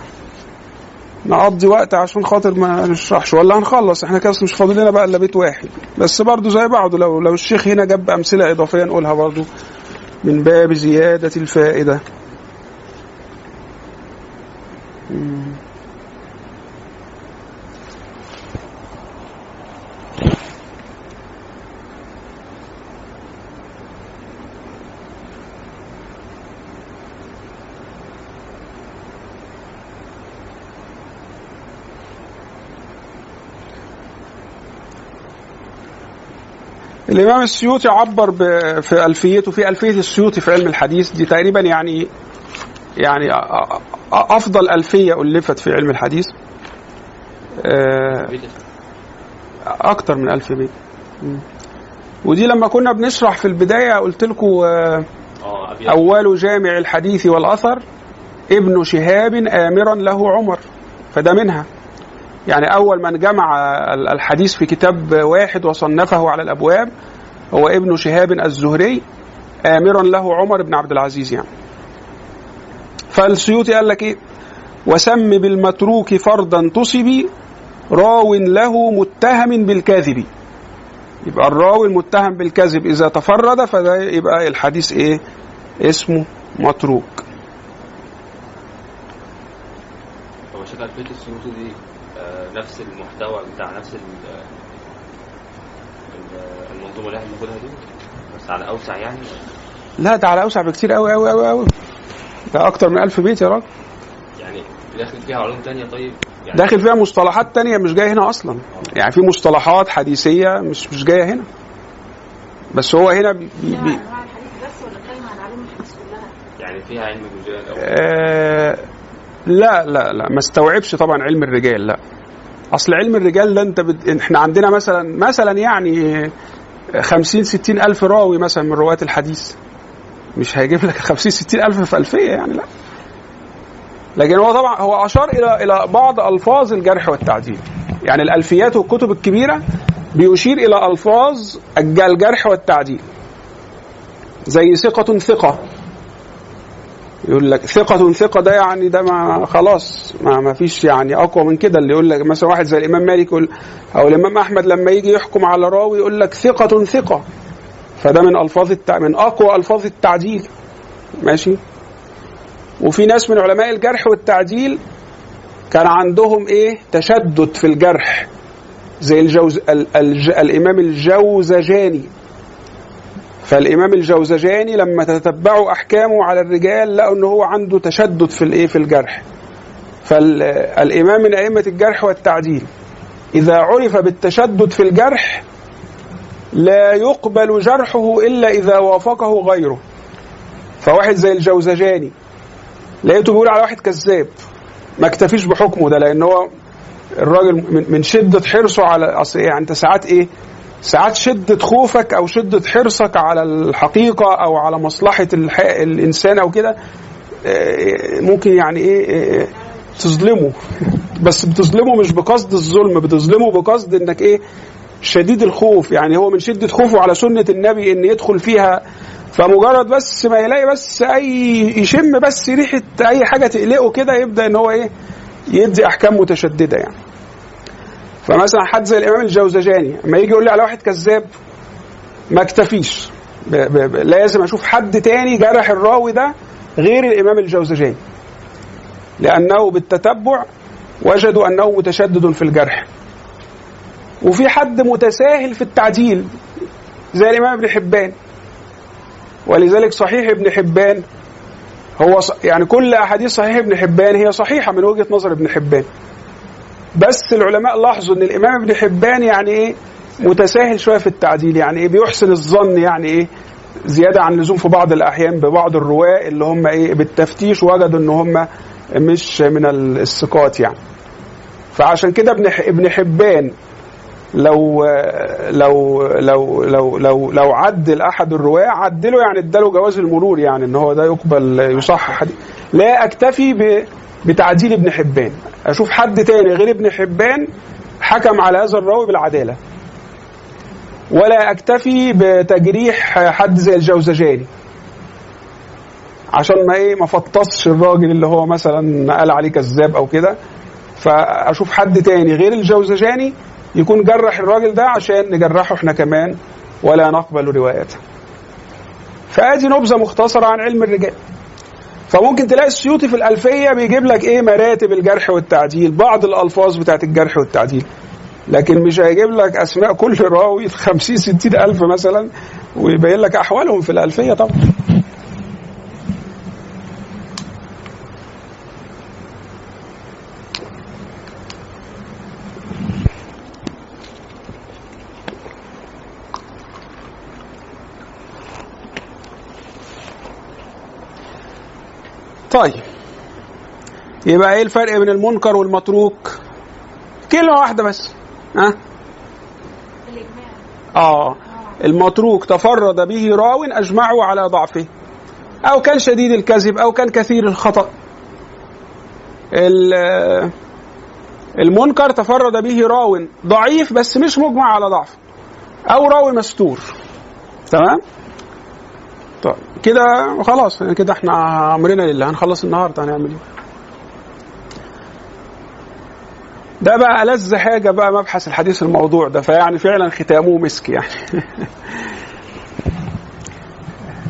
نقضي وقت عشان خاطر ما نشرحش. ولا هنخلص؟ إحنا كده مش فاضل لنا بقى إلا بيت واحد. بس برضو زي بعضه لو لو الشيخ هنا جاب أمثلة إضافية نقولها برضو. من باب زيادة الفائدة. مم. الإمام السيوطي عبر في ألفيته في ألفية السيوطي في علم الحديث دي تقريبا يعني يعني أفضل ألفية ألفت في علم الحديث آه، أكتر من ألف بيت. ودي لما كنا بنشرح في البداية قلت لكم آه،. أول جامع الحديث والأثر ابن شهاب آمرا له عمر فده منها يعني أول من جمع ال- الحديث في كتاب واحد وصنفه على الأبواب هو ابن شهاب الزهري آمرا له عمر بن عبد العزيز يعني. فالسيوطي قال لك إيه؟ وسم بالمتروك فردا تصبي راو له متهم بالكاذب. يبقى الراوي المتهم بالكذب إذا تفرد فده يبقى الحديث إيه؟ اسمه متروك. هو شكل السيوطي دي نفس المحتوى بتاع نفس ال- ال- المنظومة اللي إحنا بناخدها دي؟ بس على أوسع يعني؟ لا ده على أوسع بكتير أوي أوي أوي أوي. ده أكتر من ألف بيت يا راجل. يعني داخل فيها علوم تانية طيب؟ يعني داخل فيها مصطلحات تانية مش جاية هنا أصلا. يعني في مصطلحات حديثية مش مش جاية هنا. بس هو هنا بي بي؟ يعني فيها علم الرجال أو آه لا لا لا. ما استوعبش طبعا علم الرجال لا. أصل علم الرجال ده أنت بد... إحنا عندنا مثلا مثلا يعني 50 60 ألف راوي مثلا من رواه الحديث. مش هيجيب لك 50 60 ألف في ألفية يعني لا. لكن هو طبعا هو أشار إلى إلى بعض ألفاظ الجرح والتعديل. يعني الألفيات والكتب الكبيرة بيشير إلى ألفاظ الج- الجرح والتعديل. زي ثقة ثقة. يقول لك ثقة ثقة ده يعني ده ما خلاص ما, ما فيش يعني أقوى من كده. اللي يقول لك مثلا واحد زي الإمام مالك أو الإمام أحمد لما يجي يحكم على راوي يقول لك ثقة ثقة. فده من ألفاظ التع... من أقوى ألفاظ التعديل ماشي؟ وفي ناس من علماء الجرح والتعديل كان عندهم إيه؟ تشدد في الجرح. زي الجوز ال... الج... الإمام الجوزجاني. فالإمام الجوزجاني لما تتبعوا أحكامه على الرجال لقوا ان هو عنده تشدد في الإيه في الجرح. فالإمام من أئمة الجرح والتعديل إذا عرف بالتشدد في الجرح لا يقبل جرحه إلا إذا وافقه غيره. فواحد زي الجوزجاني لقيته بيقول على واحد كذاب ما اكتفيش بحكمه ده لأن هو الراجل من- شدة حرصه على أصل يعني أنت ساعات إيه ساعات شدة خوفك أو شدة حرصك على الحقيقة أو على مصلحة. الإنسان أو كده آه، ممكن يعني إيه آه، تظلمه. بس بتظلمه مش بقصد الظلم بتظلمه بقصد إنك إيه شديد الخوف. يعني هو من شدة خوفه على سنة النبي إن يدخل فيها. فمجرد بس ما يلاقي بس أي يشم بس ريحة أي حاجة تقلقه كده يبدأ إن هو إيه يدي أحكام متشددة يعني. فمثلا حد زي الإمام الجوزجاني لما يجي يقول لي على واحد كذاب ما اكتفيش. ب ب ب لازم أشوف حد تاني جرح الراوي ده غير الإمام الجوزجاني. لأنه بالتتبع وجدوا أنه متشدد في الجرح. وفي حد متساهل في التعديل زي الإمام ابن حبان. ولذلك صحيح ابن حبان هو يعني كل أحاديث صحيح ابن حبان هي صحيحة من وجهة نظر ابن حبان. بس العلماء لاحظوا إن الإمام ابن حبان يعني إيه متساهل شوية في التعديل يعني إيه بيحسن الظن يعني إيه زيادة عن اللزوم في بعض الأحيان ببعض الرواة اللي هم إيه بالتفتيش وجدوا إن هم مش من الثقات يعني. فعشان كده ابن ابن حبان لو لو لو لو لو لو عدل أحد الرواة عدله يعني اداله جواز المرور يعني إن هو ده يقبل يصحح. لا أكتفي ب بتعديل ابن حبان. أشوف حد تاني غير ابن حبان حكم على هذا الراوي بالعدالة. ولا أكتفي بتجريح حد زي الجوزجاني. عشان ما إيه ما فطسش الراجل اللي هو مثلا قال عليه كذاب أو كده. فأشوف حد تاني غير الجوزجاني يكون جرح الراجل ده عشان نجرحه إحنا كمان ولا نقبل روايته. فادي نبذة مختصرة عن علم الرجال. فممكن تلاقي السيوطي في الألفية بيجيب لك إيه مراتب الجرح والتعديل بعض الألفاظ بتاعت الجرح والتعديل. لكن مش هيجيب لك أسماء كل راوي 50 60 ألف مثلا ويبين لك أحوالهم في الألفية طبعا. طيب. يبقى إيه الفرق بين المنكر والمتروك؟ كلمة واحدة بس. ها؟ الإجماع. آه. المتروك تفرد به راو اجمعوا على ضعفه. أو كان شديد الكذب أو كان كثير الخطأ. ال- المنكر تفرد به راو ضعيف بس مش مجمع على ضعفه أو راوي مستور. تمام؟ طيب كده خلاص يعني كده إحنا امرنا لله هنخلص النهارده هنعمل إيه؟ ده بقى ألذ حاجة بقى مبحث الحديث الموضوع ده فيعني فعلا ختامه مسك يعني. *laughs*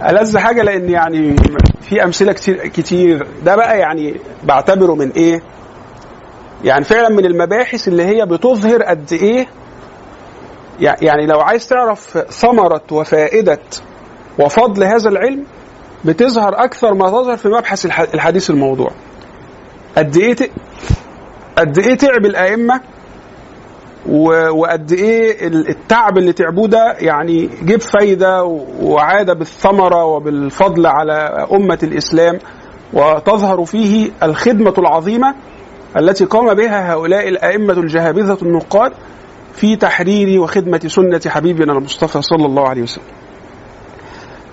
ألذ حاجة لأن يعني في أمثلة كتير كتير. ده بقى يعني بعتبره من إيه؟ يعني فعلا من المباحث اللي هي بتظهر قد إيه؟ يعني لو عايز تعرف ثمرة وفائدة وفضل هذا العلم بتظهر أكثر ما تظهر في مبحث الح- الحديث الموضوع قد إيه قد إيه تعب الأئمة و- وقد إيه ال- التعب اللي تعبوه ده يعني جيب فايدة وعاد بالثمرة وبالفضل على أمة الإسلام وتظهر فيه الخدمة العظيمة التي قام بها هؤلاء الأئمة الجهابذة النقاد في تحرير وخدمة سنة حبيبنا المصطفى صلى الله عليه وسلم.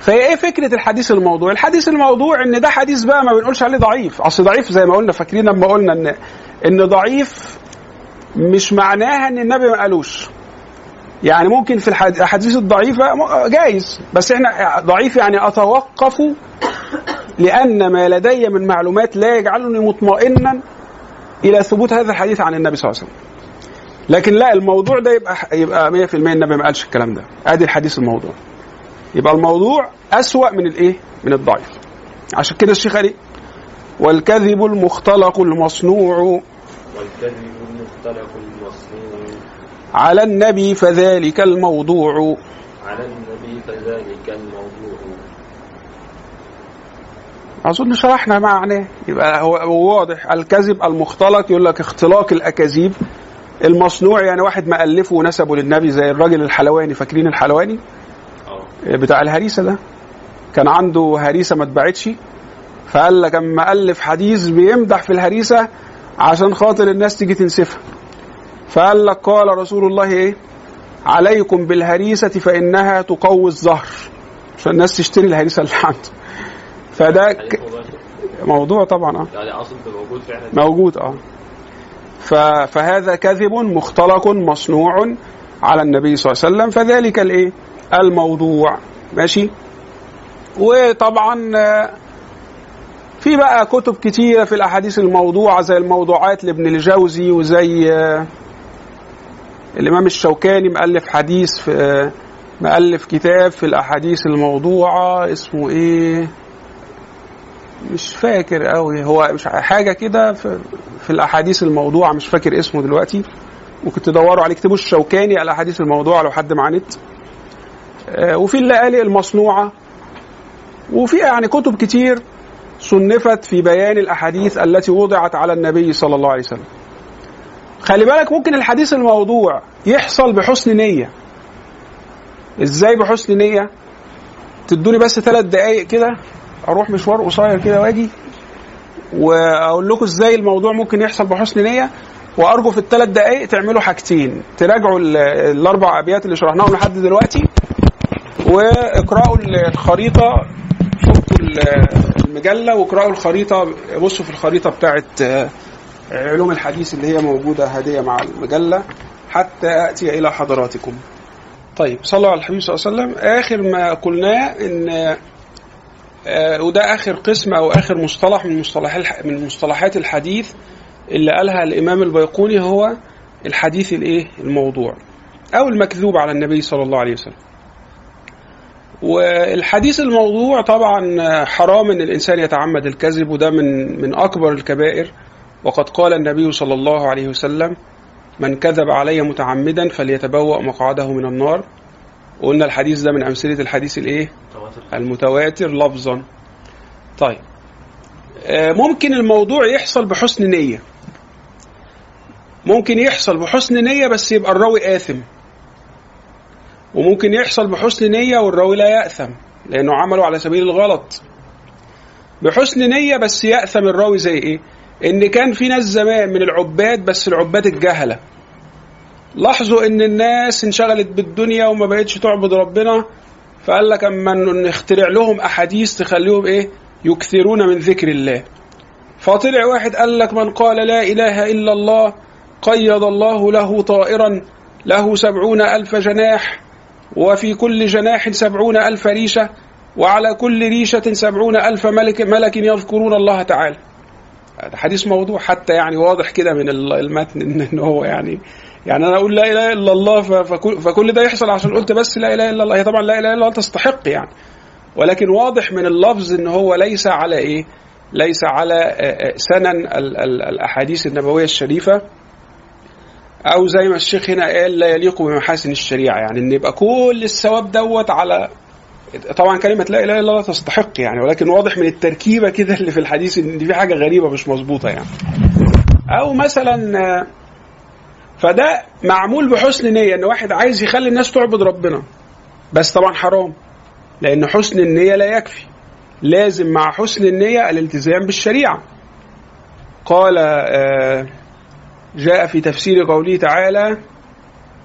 فهي إيه فكرة الحديث الموضوع؟ الحديث الموضوع إن ده حديث بقى ما بنقولش عليه ضعيف، أصل ضعيف زي ما قلنا فاكرين لما قلنا ان إن ضعيف مش معناها إن النبي ما قالوش. يعني ممكن في الاحاديث الضعيفه جايز بس إحنا ضعيف يعني أتوقف لأن ما لدي من معلومات لا يجعلني مطمئنا إلى ثبوت هذا الحديث عن النبي صلى الله عليه وسلم. لكن لا الموضوع ده يبقى يبقى 100% النبي ما قالش الكلام ده. ادي الحديث الموضوع. يبقى الموضوع أسوأ من الإيه؟ من الضعيف. عشان كده الشيخ قال إيه؟ والكذب المختلق المصنوع. والكذب المختلق المصنوع. على النبي فذلك الموضوع. على النبي فذلك الموضوع. أظن شرحنا معناه يبقى هو واضح. الكذب المختلق يقول لك اختلاق الأكاذيب. المصنوع يعني واحد مألفه ونسبه للنبي زي الراجل الحلواني. فاكرين الحلواني؟ بتاع الهريسة ده. كان عنده هريسة ما اتباعتش. فقال لك أما الف حديث بيمدح في الهريسة عشان خاطر الناس تيجي تنسفها. فقال لك قال رسول الله إيه؟ عليكم بالهريسة فإنها تقوي الظهر. عشان الناس تشتري الهريسة اللي عنده فده ك- حديث والله موضوع طبعا آه. يعني أصلا موجود فعلا. موجود آه. ف- فهذا كذب مختلق مصنوع على النبي صلى الله عليه وسلم. فذلك الإيه؟ الموضوع ماشي؟ وطبعا في بقى كتب كتيرة في الأحاديث الموضوعة زي الموضوعات لابن الجوزي وزي الإمام الشوكاني مؤلف حديث في مؤلف كتاب في الأحاديث الموضوعة اسمه إيه؟ مش فاكر قوي هو مش حاجة كده في, في الأحاديث الموضوعة مش فاكر اسمه دلوقتي. ممكن تدوروا عليه اكتبوا الشوكاني على الأحاديث الموضوعة لو حد معاه نت. وفي الليالي المصنوعة وفي يعني كتب كتير صنفت في بيان الأحاديث التي وضعت على النبي صلى الله عليه وسلم. خلي بالك ممكن الحديث الموضوع يحصل بحسن نية. إزاي بحسن نية؟ تدوني بس ثلاث دقايق كده أروح مشوار قصير كده وأجي وأقول لكم إزاي الموضوع ممكن يحصل بحسن نية. وأرجو في الثلاث دقايق تعملوا حاجتين تراجعوا ال- الأربع أبيات اللي شرحناهم لحد دلوقتي واقرأوا الخريطة ال- المجلة واقرأوا الخريطة بصوا في الخريطة بتاعت آه، علوم الحديث اللي هي موجودة هدية مع المجلة حتى أتي إلى حضراتكم. طيب صلوا على الحبيب صلى الله عليه وسلم. آخر ما قلناه إن آه، وده آخر قسم أو آخر مصطلح من مصطلح من مصطلحات الحديث اللي قالها الإمام البيقوني هو الحديث الإيه؟ الموضوع. أو المكذوب على النبي صلى الله عليه وسلم. والحديث الموضوع طبعا حرام إن الإنسان يتعمد الكذب وده من من أكبر الكبائر. وقد قال النبي صلى الله عليه وسلم من كذب علي متعمدا فليتبوأ مقعده من النار. وقلنا الحديث ده من أمثلة الحديث الإيه؟ المتواتر. لفظا. طيب آه، ممكن الموضوع يحصل بحسن نية. ممكن يحصل بحسن نية بس يبقى الراوي آثم. وممكن يحصل بحسن نية والراوي لا يأثم لأنه عمله على سبيل الغلط بحسن نية بس يأثم الراوي زي إيه؟ إن كان في ناس زمان من العباد بس العباد الجهلة لاحظوا إن الناس انشغلت بالدنيا وما بقتش تعبد ربنا فقال لك أما نخترع لهم أحاديث تخليهم إيه؟ يكثرون من ذكر الله فطلع واحد قال لك من قال لا إله إلا الله قيض الله له طائرا له سبعون ألف جناح وفي كل جناح سبعون ألف ريشة وعلى كل ريشة سبعون ألف ملك, ملك يذكرون الله تعالى. حديث موضوع حتى يعني واضح كده من ال- المتن ان هو يعني يعني أنا أقول لا إله إلا الله فكل, ده يحصل عشان قلت بس لا إله إلا الله. هي طبعا لا إله إلا الله تستحق يعني. ولكن واضح من اللفظ إن هو ليس على إيه؟ ليس على آه، آه، سنن ال- ال- الأحاديث النبوية الشريفة. أو زي ما الشيخ هنا قال لا يليق بمحاسن الشريعة. يعني إن يبقى كل الثواب دوت على طبعا كلمة لا إله إلا الله تستحق يعني ولكن واضح من التركيبة كده اللي في الحديث إن في حاجة غريبة مش مظبوطة يعني. أو مثلا فده معمول بحسن نية إن واحد عايز يخلي الناس تعبد ربنا. بس طبعا حرام لأن حسن النية لا يكفي. لازم مع حسن النية الالتزام بالشريعة. قال آه جاء في تفسير قوله تعالى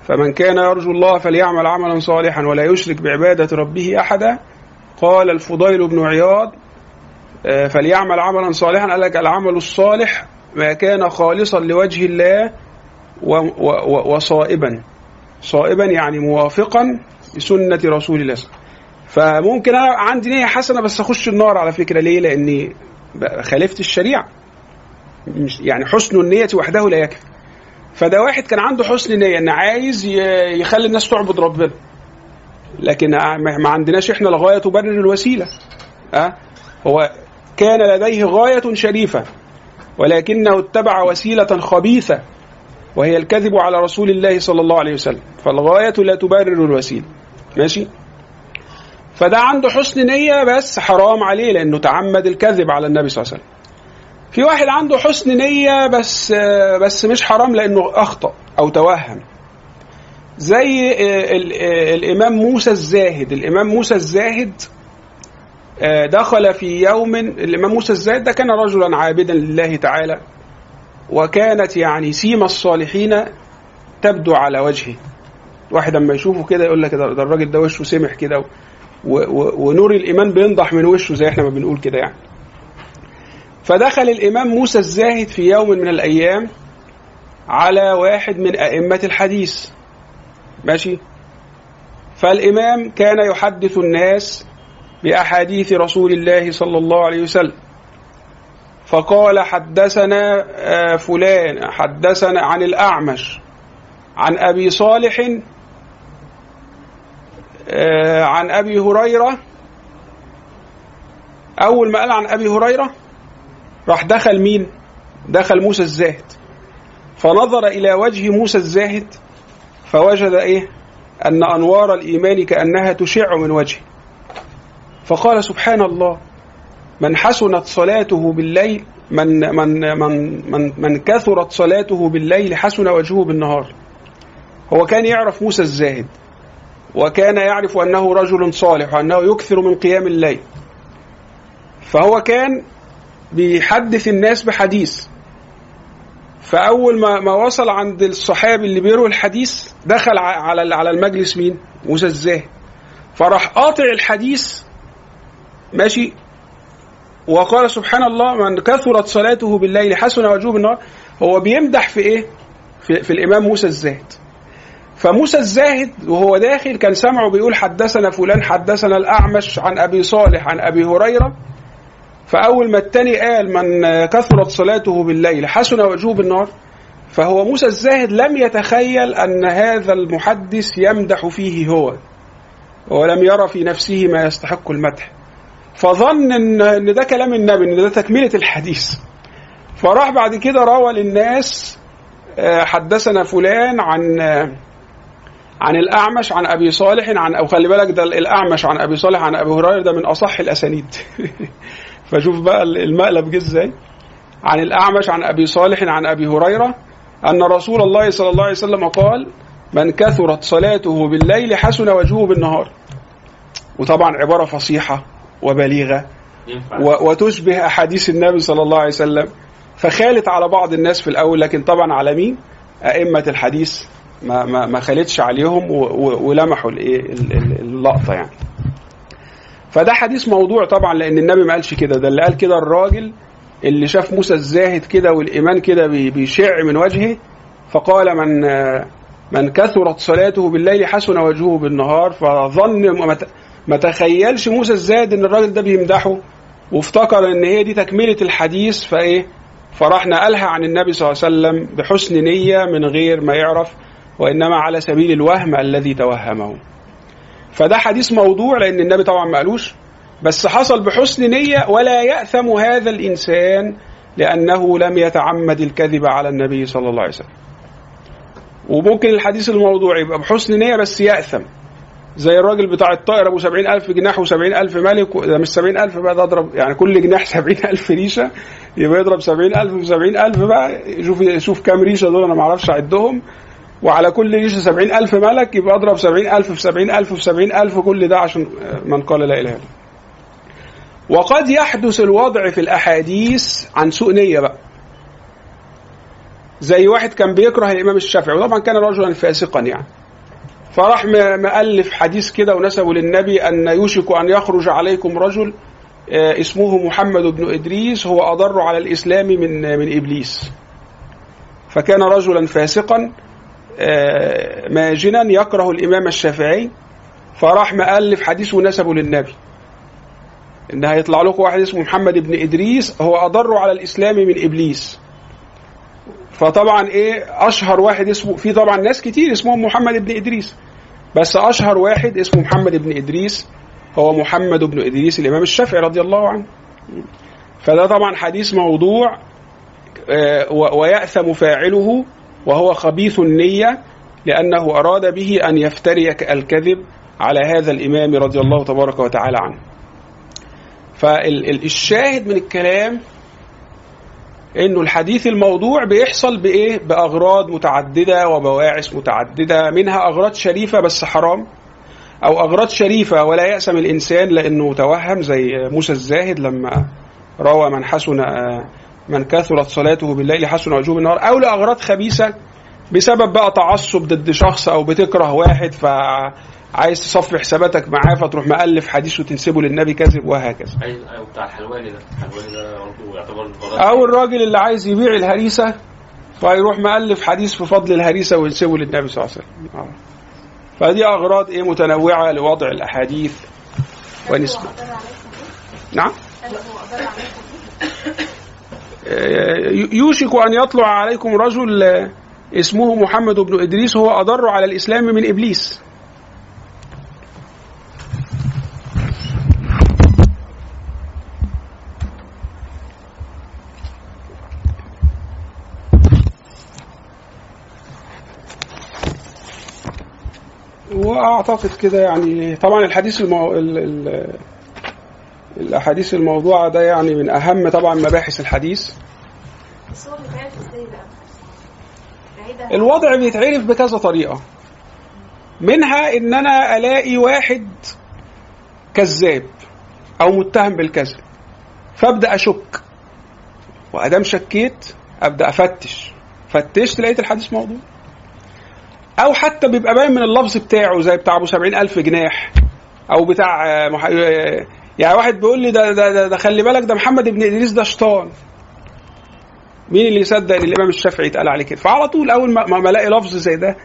فمن كان يرجو الله فليعمل عملا صالحا ولا يشرك بعبادة ربه أحدا. قال الفضيل بن عياض آه، فليعمل عملا صالحا. قال لك العمل الصالح ما كان خالصا لوجه الله وصائبا. صائبا يعني موافقا لسنة رسول الله. فممكن أنا عندي نية حسنة بس أخش النار على فكرة. ليه؟ لأني خالفت الشريعة. يعني حسن النية وحده لا يكفي. فده واحد كان عنده حسن نية إن عايز يخلي الناس تعبد ربنا. لكن ما عندناش إحنا الغاية تبرر الوسيلة. أه؟ هو كان لديه غاية شريفة ولكنه اتبع وسيلة خبيثة وهي الكذب على رسول الله صلى الله عليه وسلم. فالغاية لا تبرر الوسيلة. ماشي؟ فده عنده حسن نية بس حرام عليه لأنه تعمد الكذب على النبي صلى الله عليه وسلم. في واحد عنده حسن نية بس بس مش حرام لأنه أخطأ أو توهم. زي ال- ال- الإمام موسى الزاهد. الإمام موسى الزاهد دخل في يوم الإمام موسى الزاهد ده كان رجلا عابدا لله تعالى وكانت يعني سيما الصالحين تبدو على وجهه. واحد اما يشوفه كده يقول لك ده الراجل ده وشه سمح كده ونور الإيمان بينضح من وشه زي إحنا ما بنقول كده يعني. فدخل الإمام موسى الزاهد في يوم من الأيام على واحد من أئمة الحديث. ماشي؟ فالإمام كان يحدث الناس بأحاديث رسول الله صلى الله عليه وسلم. فقال حدثنا آه، فلان حدثنا عن الأعمش عن أبي صالح آه، عن أبي هريرة. أول ما قال عن أبي هريرة راح دخل مين؟ دخل موسى الزاهد. فنظر إلى وجه موسى الزاهد فوجد إيه؟ أن أنوار الإيمان كأنها تشع من وجهه. فقال سبحان الله من حسنت صلاته بالليل من من من من, من كثرت صلاته بالليل حسن وجهه بالنهار. هو كان يعرف موسى الزاهد وكان يعرف أنه رجل صالح وأنه يكثر من قيام الليل. فهو كان بيحدث الناس بحديث. فأول ما ما وصل عند الصحابي اللي بيروي الحديث دخل على على المجلس مين؟ موسى الزاهد فراح قاطع الحديث ماشي؟ وقال سبحان الله من كثرت صلاته بالليل حسن وجهه بالنهار هو بيمدح في إيه؟ في, في الإمام موسى الزاهد. فموسى الزاهد وهو داخل كان سمعه بيقول حدثنا فلان حدثنا الأعمش عن أبي صالح عن أبي هريرة. فأول ما التاني قال من كثرت صلاته بالليل حسن وجهه بالنهار فهو موسى الزاهد لم يتخيل أن هذا المحدث يمدح فيه هو ولم يرى في نفسه ما يستحق المدح. فظن إن ده كلام النبي إن ده تكملة الحديث. فراح بعد كده روى للناس آه، حدثنا فلان عن آه، عن الأعمش عن أبي صالح عن أو خلي بالك ده الأعمش عن أبي صالح عن أبي هريرة ده من أصح الأسانيد. *laughs* فشوف بقى المقلب جه إزاي؟ عن الأعمش عن أبي صالح عن أبي هريرة أن رسول الله صلى الله عليه وسلم قال من كثرت صلاته بالليل حسن وجهه بالنهار. وطبعا عبارة فصيحة وبليغة ينفع. و- وتشبه أحاديث النبي صلى الله عليه وسلم. فخالت على بعض الناس في الأول لكن طبعا على مين؟ أئمة الحديث. ما ما ما خالتش عليهم ولمحوا الايه ال- ال- اللقطة يعني. فده حديث موضوع طبعا لأن النبي ما قالش كده. ده اللي قال كده الراجل اللي شاف موسى الزاهد كده والإيمان كده بي- بيشع من وجهه فقال من من كثرت صلاته بالليل حسن وجهه بالنهار فظن ما تخيلش موسى الزاهد إن الراجل ده بيمدحه. وافتكر إن هي دي تكملة الحديث فإيه؟ فراح نقلها عن النبي صلى الله عليه وسلم بحسن نية من غير ما يعرف وإنما على سبيل الوهم الذي توهمه. فده حديث موضوع لأن النبي طبعا ما قالوش بس حصل بحسن نية ولا يأثم هذا الإنسان لأنه لم يتعمد الكذب على النبي صلى الله عليه وسلم. وممكن الحديث الموضوع يبقى بحسن نية بس يأثم. زي الراجل بتاع الطائر أبو سبعين ألف جناح وسبعين ألف ملك ده مش سبعين ألف بقى ده اضرب يعني كل جناح *laughs* سبعين ألف ريشة يبقى يضرب سبعين ألف في سبعين ألف بقى شوف شوف كام ريشة دول أنا ما أعرفش أعدهم. وعلى كل ريشه سبعين ألف ملك يبقى اضرب سبعين ألف في سبعين ألف في سبعين ألف كل ده عشان من قال لا إلا الله. وقد يحدث الوضع في الأحاديث عن سوء نية بقى. زي واحد كان بيكره الإمام الشافعي وطبعا كان رجلا فاسقا يعني. فراح م- مؤلف حديث كده ونسبه للنبي أن يوشك أن يخرج عليكم رجل آه، اسمه محمد بن إدريس هو أضر على الإسلام من من إبليس. فكان رجلا فاسقا ماجنا يكره الإمام الشافعي فراح مؤلف حديث ونسبه للنبي. إن هيطلع لكم واحد اسمه محمد بن إدريس هو أضر على الإسلام من إبليس. فطبعا إيه أشهر واحد اسمه في طبعا ناس كتير اسمهم محمد بن إدريس بس أشهر واحد اسمه محمد بن إدريس هو محمد بن إدريس الإمام الشافعي رضي الله عنه. فده طبعا حديث موضوع آه، ويأثم فاعله وهو خبيث النية لأنه أراد به أن يفتري الكذب على هذا الإمام رضي الله تبارك وتعالى عنه. فالشاهد من الكلام إنه الحديث الموضوع بيحصل بإيه؟ بأغراض متعددة وبواعث متعددة منها أغراض شريفة بس حرام أو أغراض شريفة ولا يأسم الإنسان لأنه توهم زي موسى الزاهد لما روى من حسن من كثرت صلاته بالليل حسن وجوه النهار أو لاغراض خبيثه بسبب بقى تعصب ضد شخص أو بتكره واحد فعايز تصفي حساباتك معاه فتروح مؤلف حديث وتنسبه للنبي كذب وهكذا. أيوه أيوه بتاع الحلواني ده. الحلواني ده برضه يعتبر أو الراجل اللي عايز يبيع الهريسة فيروح مؤلف حديث في فضل الهريسة وينسبه للنبي صلى الله عليه وسلم. آه. فدي أغراض إيه متنوعة لوضع الأحاديث ونسبة. نعم؟ يوشك أن يطلع عليكم رجل آه، اسمه محمد بن إدريس هو أضر على الإسلام من إبليس. وأعتقد كده يعني طبعا الحديث المو... ال... ال... الأحاديث الموضوعة ده يعني من أهم طبعا مباحث الحديث. الوضع بيتعرف بكذا طريقة. منها إن أنا ألاقي واحد كذاب أو متهم بالكذب فأبدأ أشك. وأدام شكيت أبدأ أفتش. فتشت لقيت الحديث موضوع. أو حتى بيبقى باين من اللفظ بتاعه زي بتاع أبو سبعين ألف جناح أو بتاع. آه، يعني واحد بيقول لي ده ده, ده, ده خلي بالك ده محمد بن إدريس ده شيطان. مين اللي يصدق إن الإمام الشافعي اتقال عليه كده؟ فعلى طول أول ما ما ألاقي لفظ زي ده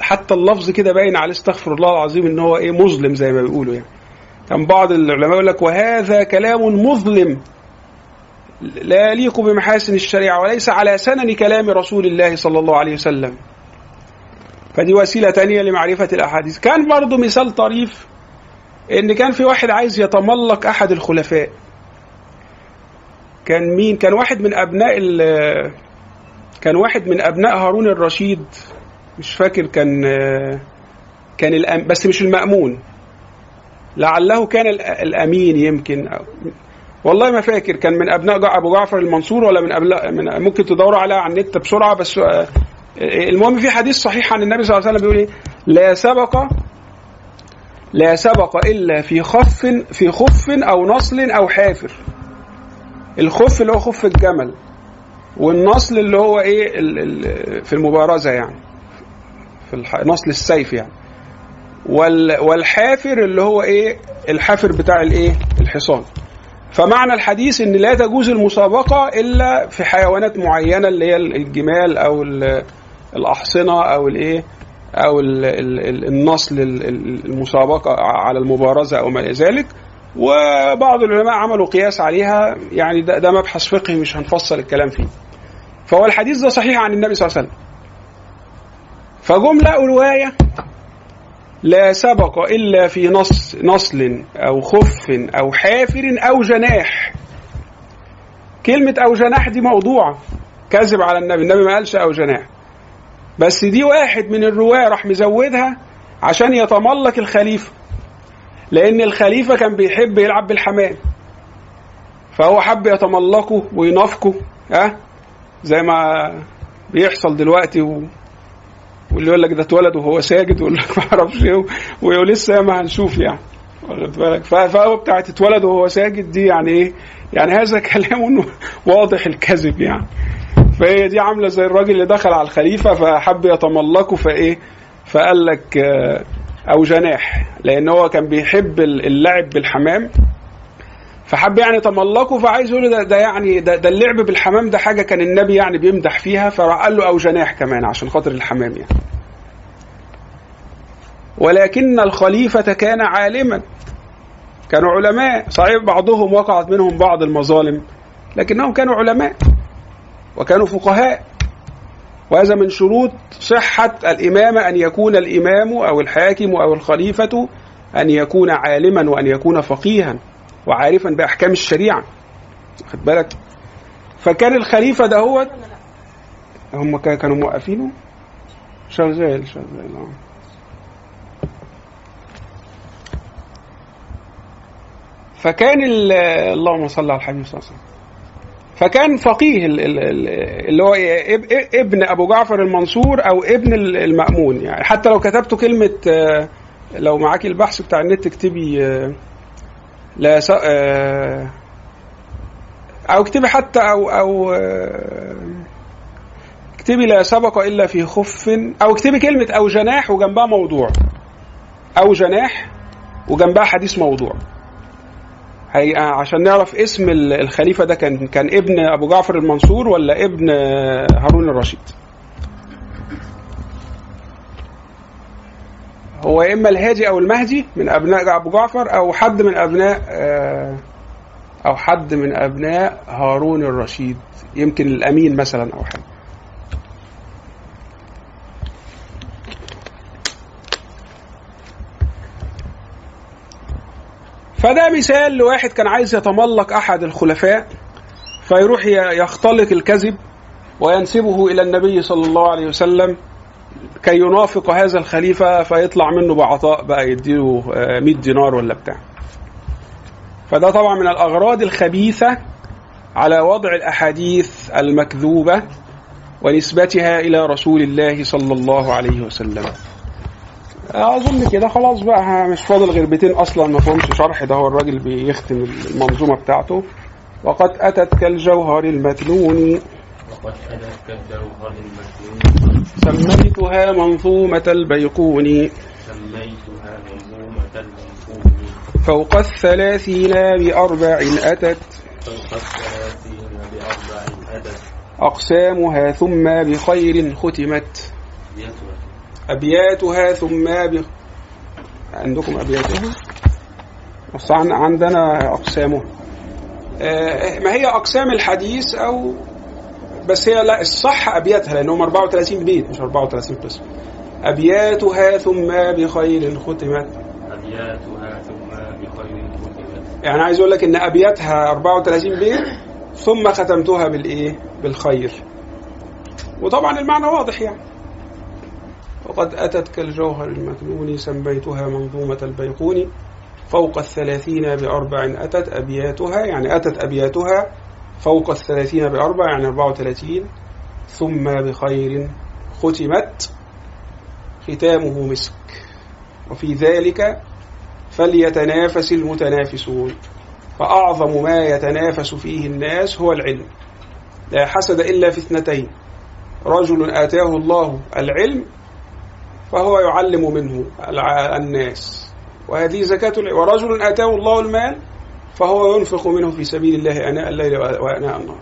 حتى اللفظ كده باين عليه استغفر الله العظيم إن هو إيه مظلم زي ما بيقولوا يعني. كان بعض العلماء يقول لك وهذا كلام مظلم. لا يليق بمحاسن الشريعة وليس على سنن كلام رسول الله صلى الله عليه وسلم. فدي وسيلة تانية لمعرفة الأحاديث. كان برضه مثال طريف إن كان في واحد عايز يتملق أحد الخلفاء كان مين؟ كان واحد من أبناء كان واحد من أبناء هارون الرشيد مش فاكر كان كان الأم بس مش المأمون. لعله كان ال- الأمين يمكن. أو والله ما فاكر كان من أبناء أبو جعفر المنصور ولا من أبناء من ممكن تدوروا عليها على النت بسرعة بس آه، المهم في حديث صحيح عن النبي صلى الله عليه وسلم بيقول إيه؟ لا سبق لا سبق إلا في خف في خف أو نصل أو حافر. الخف اللي هو خف الجمل والنصل اللي هو ال- في المبارزه يعني في نصل السيف يعني. وال والحافر اللي هو إيه الحافر بتاع الإيه الحصان. فمعنى الحديث إن لا تجوز المسابقة إلا في حيوانات معينة اللي هي الجمال أو ال- الأحصنة أو الإيه أو ال- ال- ال- النصل ال- ال- المسابقة على المبارزة أو ما إلى ذلك. وبعض العلماء عملوا قياس عليها يعني ده, ده مبحث فقهي مش هنفصل الكلام فيه. فهو الحديث ده صحيح عن النبي صلى الله عليه وسلم. فجم لقوا رواية لا سبق إلا في نص نصل أو خف أو حافر أو جناح. كلمة أو جناح دي موضوعة كذب على النبي النبي ما قالش أو جناح. بس دي واحد من الرواة راح مزودها عشان يتملك الخليفة. لأن الخليفة كان بيحب يلعب بالحمام. فهو حب يتملكه وينافقه ها؟ زي ما بيحصل دلوقتي و... واللي يقول لك ده اتولد وهو ساجد ويقول لك *laughs* ما أعرفش إيه ويقول لسه ما هنشوف يعني. واخد بالك؟ فهو بتاعت اتولد وهو ساجد دي يعني إيه؟ يعني هذا *laughs* كلام واضح الكذب يعني. فهي دي عاملة زي الراجل اللي دخل على الخليفة فحب يتملكه فإيه؟ فقال لك آه، أو جناح لأن هو كان بيحب اللعب بالحمام. فحب يعني يتملكه فعايز يقول ده, ده يعني ده, ده اللعب بالحمام ده حاجة كان النبي يعني بيمدح فيها فراح قال له أو جناح كمان عشان خاطر الحمام يعني. ولكن الخليفة كان عالما. كانوا علماء صحيح بعضهم وقعت منهم بعض المظالم لكنهم كانوا علماء. وكانوا فقهاء. وهذا من شروط صحة الإمامة أن يكون الإمام أو الحاكم أو الخليفة أن يكون عالما وأن يكون فقيها وعارفا بأحكام الشريعة. خد بالك؟ فكان الخليفة ده هو هم كا- كانوا موقفينه شغال شغال آه. فكان ال- اللهم صل على الحبيب صلى الله عليه وسلم. فكان فقيه ال- ال- ال- اللي هو إيه؟ إب- ابن أبو جعفر المنصور أو ابن ال- المأمون يعني حتى لو كتبت كلمة آه، لو معاكي البحث بتاع النت اكتبي آه، لا. آه، أو اكتبي حتى أو أو اكتبي لا سبق إلا في خف أو اكتبي كلمة أو جناح وجنبها موضوع أو جناح وجنبها حديث موضوع عشان نعرف اسم ال- الخليفة ده كان كان ابن أبو جعفر المنصور ولا ابن آه، هارون الرشيد؟ هو يا إما الهادي أو المهدي من أبناء أبو جعفر أو حد من أبناء آه، أو حد من أبناء هارون الرشيد يمكن الأمين مثلا أو حاجة. فده مثال لواحد كان عايز يتملق أحد الخلفاء فيروح يختلق الكذب وينسبه إلى النبي صلى الله عليه وسلم كي ينافق هذا الخليفة فيطلع منه بعطاء بقى يديله آه، 100 دينار ولا بتاع. فده طبعا من الأغراض الخبيثة على وضع الأحاديث المكذوبة ونسبتها إلى رسول الله صلى الله عليه وسلم. أظن كده. خلاص بقى مش فاضل غير بيتين أصلا ما فهمش شرح. ده هو الراجل بيختم المنظومة بتاعته. وقد أتت كالجوهر المكنون وقد أتت كالجوهر المكنون سميتها منظومة البيقون. سميتها منظومة المنفوذ فوق الثلاثين بأربع أتت. فوق الثلاثين بأربع أتت. أقسامها ثم بخير ختمت. أبياتها ثم ب... عندكم أبياتها؟ بس عن- عندنا أقسامها. آه، ما هي أقسام الحديث أو بس هي لا الصح أبياتها لأنهم 34 بيت مش 34 قسم. أبياتها ثم بخير ختمت. أبياتها ثم بخير ختمت. يعني عايز أقول لك إن أبياتها 34 بيت ثم ختمتها بالإيه؟ بالخير. وطبعا المعنى واضح يعني. وقد أتت كالجوهر المكنون سميتها منظومة البيقون فوق الثلاثين بأربع أتت أبياتها يعني أتت أبياتها فوق الثلاثين بأربع يعني أربعة وثلاثين ثم بخير ختمت ختامه مسك. وفي ذلك فليتنافس المتنافسون. فأعظم ما يتنافس فيه الناس هو العلم. لا حسد إلا في اثنتين. رجل آتاه الله العلم فهو يعلم منه الناس. وهذه زكاة ورجل آتاه الله المال فهو ينفق منه في سبيل الله آناء الليل وآناء النهار.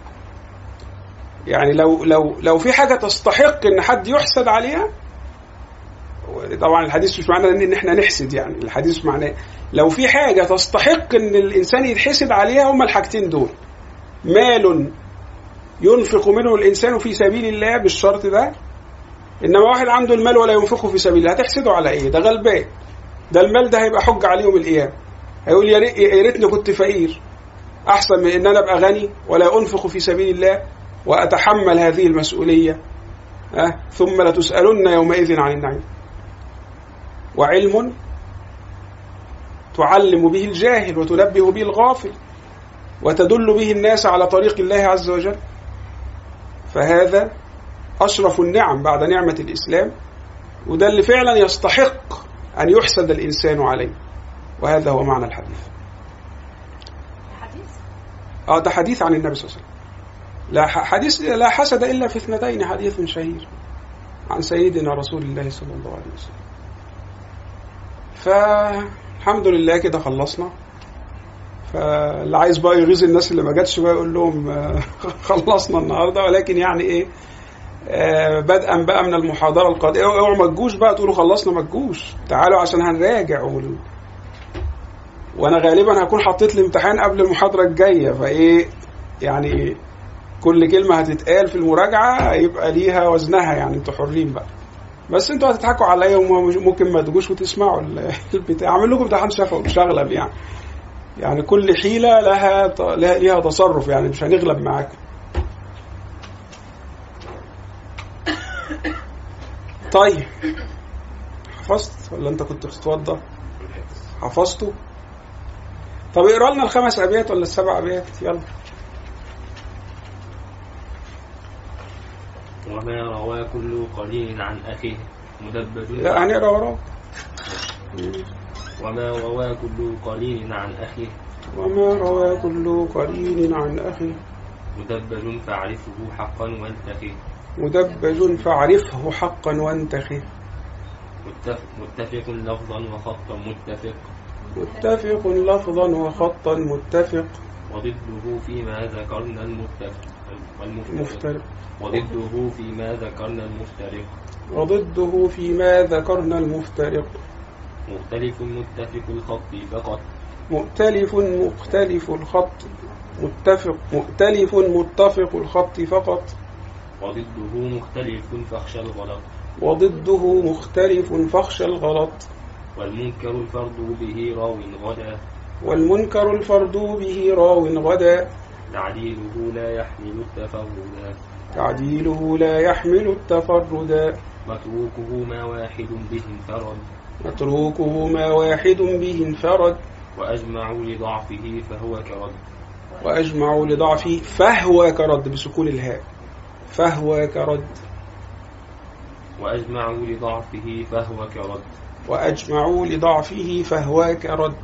يعني لو لو لو في حاجة تستحق إن حد يحسد عليها طبعا الحديث مش معناه إن إحنا نحسد يعني. الحديث معناه لو في حاجة تستحق إن الإنسان يتحسد عليها هما الحاجتين دول. مال ينفق منه الإنسان في سبيل الله بالشرط ده إنما واحد عنده المال ولا ينفقه في سبيل الله هتحسده على إيه؟ ده غلبان. ده المال ده هيبقى حجه عليه يوم القيامة. هيقول يا ريت- يا ريتني كنت فقير. أحسن من إن أنا أبقى غني ولا أنفق في سبيل الله وأتحمل هذه المسؤولية. أه؟ ثم لتسالن يومئذ عن النعيم. وعلم تعلم به الجاهل وتنبه به الغافل وتدل به الناس على طريق الله عز وجل. فهذا أشرف النعم بعد نعمة الإسلام وده اللي فعلا يستحق أن يحسد الإنسان عليه. وهذا هو معنى الحديث. حديث؟ آه ده حديث عن النبي صلى الله عليه وسلم. لا حديث لا حسد إلا في اثنتين حديث شهير عن سيدنا رسول الله صلى الله عليه وسلم. فالحمد لله كده خلصنا. فاللي عايز بقى يغيظ الناس اللي ما جاتش بقى يقول لهم آه، *laughs* خلصنا النهارده. ولكن يعني إيه؟ آه، بدءا بقى من المحاضرة القادمة. اوعوا ما تجوش بقى تقولوا خلصنا ما تجوش. تعالوا عشان هنراجع وال... وأنا غالبا هكون حطيت لي امتحان قبل المحاضرة الجاية. فايه يعني كل كلمة هتتقال في المراجعة هيبقى ليها وزنها يعني أنتوا حرين بقى. بس أنتوا هتضحكوا عليا وممكن ما تجوش وتسمعوا ال- البتاع. اعمل لكم امتحان هغلب يعني. يعني كل حيلة لها ليها تصرف يعني مش هنغلب معاكم. طيب. حفظت ولا انت كنت بتتوضى؟ حفظته. طب اقرأ لنا الخمس آبيات ولا السبع آبيات؟ يلا. وما روى كل قليل عن أخيه. مدبج لا هنقرأ وراك وما روى كل قليل عن أخيه. وما روى كل قرين عن أخي مدبج فاعرفه حقا وانتخي مدبج فاعرفه حقا وانتخه. متفق, لفظا وخطا متفق. متفق لفظا وخطا متفق. وضده فيما ذكرنا المتفق والمفترق مفترق وضده فيما ذكرنا المفترق. وضده فيما ذكرنا المفترق. مختلف متفق الخط فقط. مؤتلف مختلف الخط. متفق مؤتلف متفق الخط فقط. وضده مختلف فاخشى الغلط. وضده مختلف فاخشى الغلط. والمنكر الفرد به راو غدا. والمنكر الفرد به راو غدا. تعديله لا يحمل التفردا تعديله لا يحمل التفردا متروكه ما واحد به انفرد. متروكه ما واحد به انفرد. وأجمعوا لضعفه فهو كرد. وأجمعوا لضعفه فهو كرد بسكون الهاء. فهو كرد. وأجمعوا لضعفه فهو كرد. وأجمعوا لضعفه فهو كرد.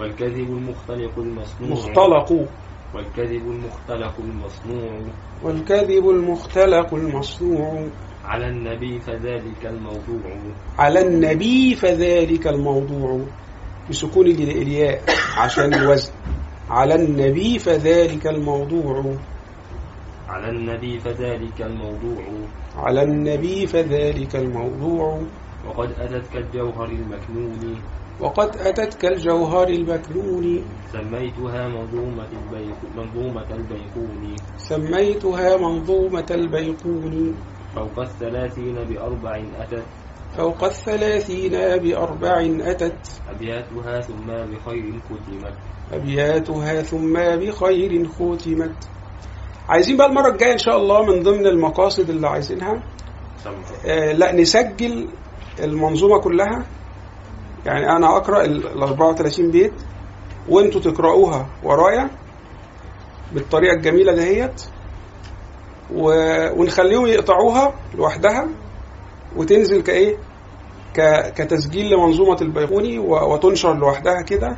والكذب المختلق المصنوع. مختلق. والكذب المختلق المصنوع. والكذب المختلق المصنوع. على النبي فذلك الموضوع. على النبي فذلك الموضوع. بسكون ال- الياء عشان الوزن. على النبي فذلك الموضوع. على النبي فذلك الموضوع. على النبي فذلك الموضوع. وقد أتت كالجوهر المكنون. وقد أتتك الجوهر المكنون. سميتها منظومة البيق منظومة البيقون. سميتها منظومة البيقون. فوق الثلاثين بأربع أتت. فوق الثلاثين بأربع أتت. أبياتها ثم بخير ختمت. أبياتها ثم بخير ختمت. عايزين بقى المرة الجاية إن شاء الله من ضمن المقاصد اللي عايزينها آه لا نسجل المنظومة كلها. يعني أنا أقرأ ال ال 34 بيت وأنتوا تقرأوها ورايا بالطريقة الجميلة دهيت و- ونخليهم يقطعوها لوحدها وتنزل كإيه؟ ك- كتسجيل لمنظومة البيقوني و- وتنشر لوحدها كده.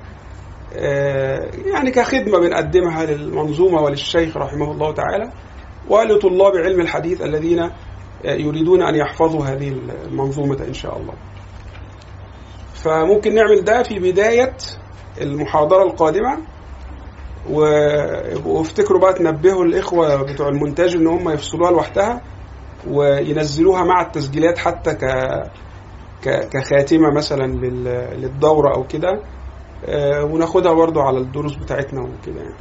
يعني كخدمة بنقدمها للمنظومة وللشيخ رحمه الله تعالى ولطلاب علم الحديث الذين آه، يريدون أن يحفظوا هذه المنظومة إن شاء الله. فممكن نعمل ده في بداية المحاضرة القادمة. وافتكروا بقى تنبهوا الإخوة بتوع المونتاج إن هم يفصلوها لوحدها وينزلوها مع التسجيلات حتى ك كخاتمة مثلا لل- للدورة أو كده. آه، وناخدها برضو على الدروس بتاعتنا وكده يعني.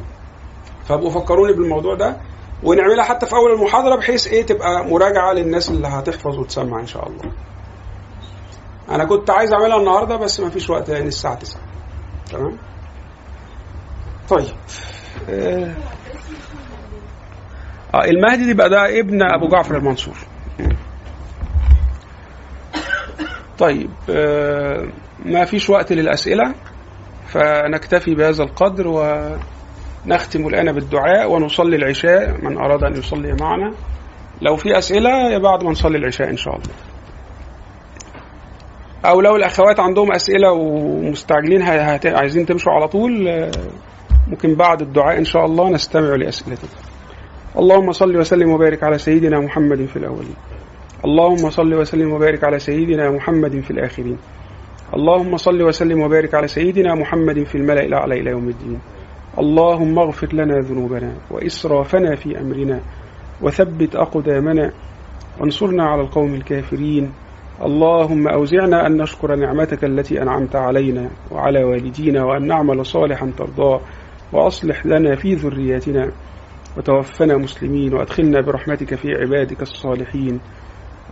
فابقوا فكروني بالموضوع ده ونعملها حتى في أول المحاضرة بحيث إيه تبقى مراجعة للناس اللي هتحفظ وتسمع إن شاء الله. أنا كنت عايز أعملها النهارده بس ما فيش وقت يعني الساعة 9 تمام؟ طيب. آه آه، المهدي دي بقى ده ابن أبو جعفر المنصور. طيب آه ما فيش وقت للأسئلة. فنكتفي بهذا القدر ونختم الآن بالدعاء ونصلي العشاء. من أراد أن يصلي معنا. لو في أسئلة بعد ما نصلي العشاء إن شاء الله. أو لو الأخوات عندهم أسئلة ومستعجلين عايزين تمشوا على طول ممكن بعد الدعاء إن شاء الله نستمع لأسئلتكم اللهم صل وسلم وبارك على سيدنا محمد في الأولين. اللهم صل وسلم وبارك على سيدنا محمد في الآخرين. اللهم صل وسلم وبارك على سيدنا محمد في الملأ الأعلى إلى يوم الدين. اللهم اغفر لنا ذنوبنا وإسرافنا في أمرنا وثبت أقدامنا وانصرنا على القوم الكافرين. اللهم أوزعنا أن نشكر نعمتك التي أنعمت علينا وعلى والدينا وأن نعمل صالحا ترضاه وأصلح لنا في ذرياتنا. وتوفنا مسلمين وأدخلنا برحمتك في عبادك الصالحين.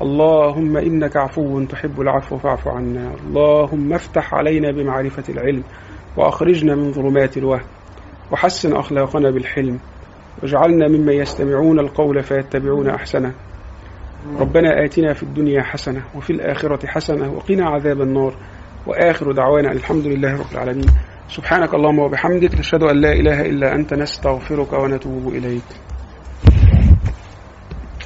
اللهم إنك عفو تحب العفو فاعف عنا. اللهم افتح علينا بمعرفة العلم وأخرجنا من ظلمات الوهم وحسن أخلاقنا بالحلم واجعلنا ممن يستمعون القول فيتبعون أحسنه. ربنا آتنا في الدنيا حسنة وفي الآخرة حسنة وقنا عذاب النار. وآخر دعوانا الحمد لله رب العالمين. سبحانك اللهم وبحمدك نشهد أن لا إله إلا أنت نستغفرك ونتوب إليك.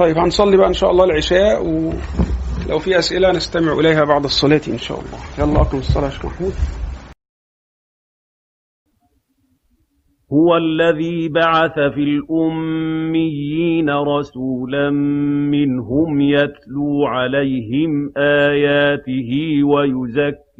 طيب هنصلي بقى إن شاء الله العشاء ولو في أسئلة نستمع إليها بعد الصلاة إن شاء الله. يلا أقم الصلاة يا شيخ محمود. هو الذي بعث في الأميين رسولا منهم يتلو عليهم آياته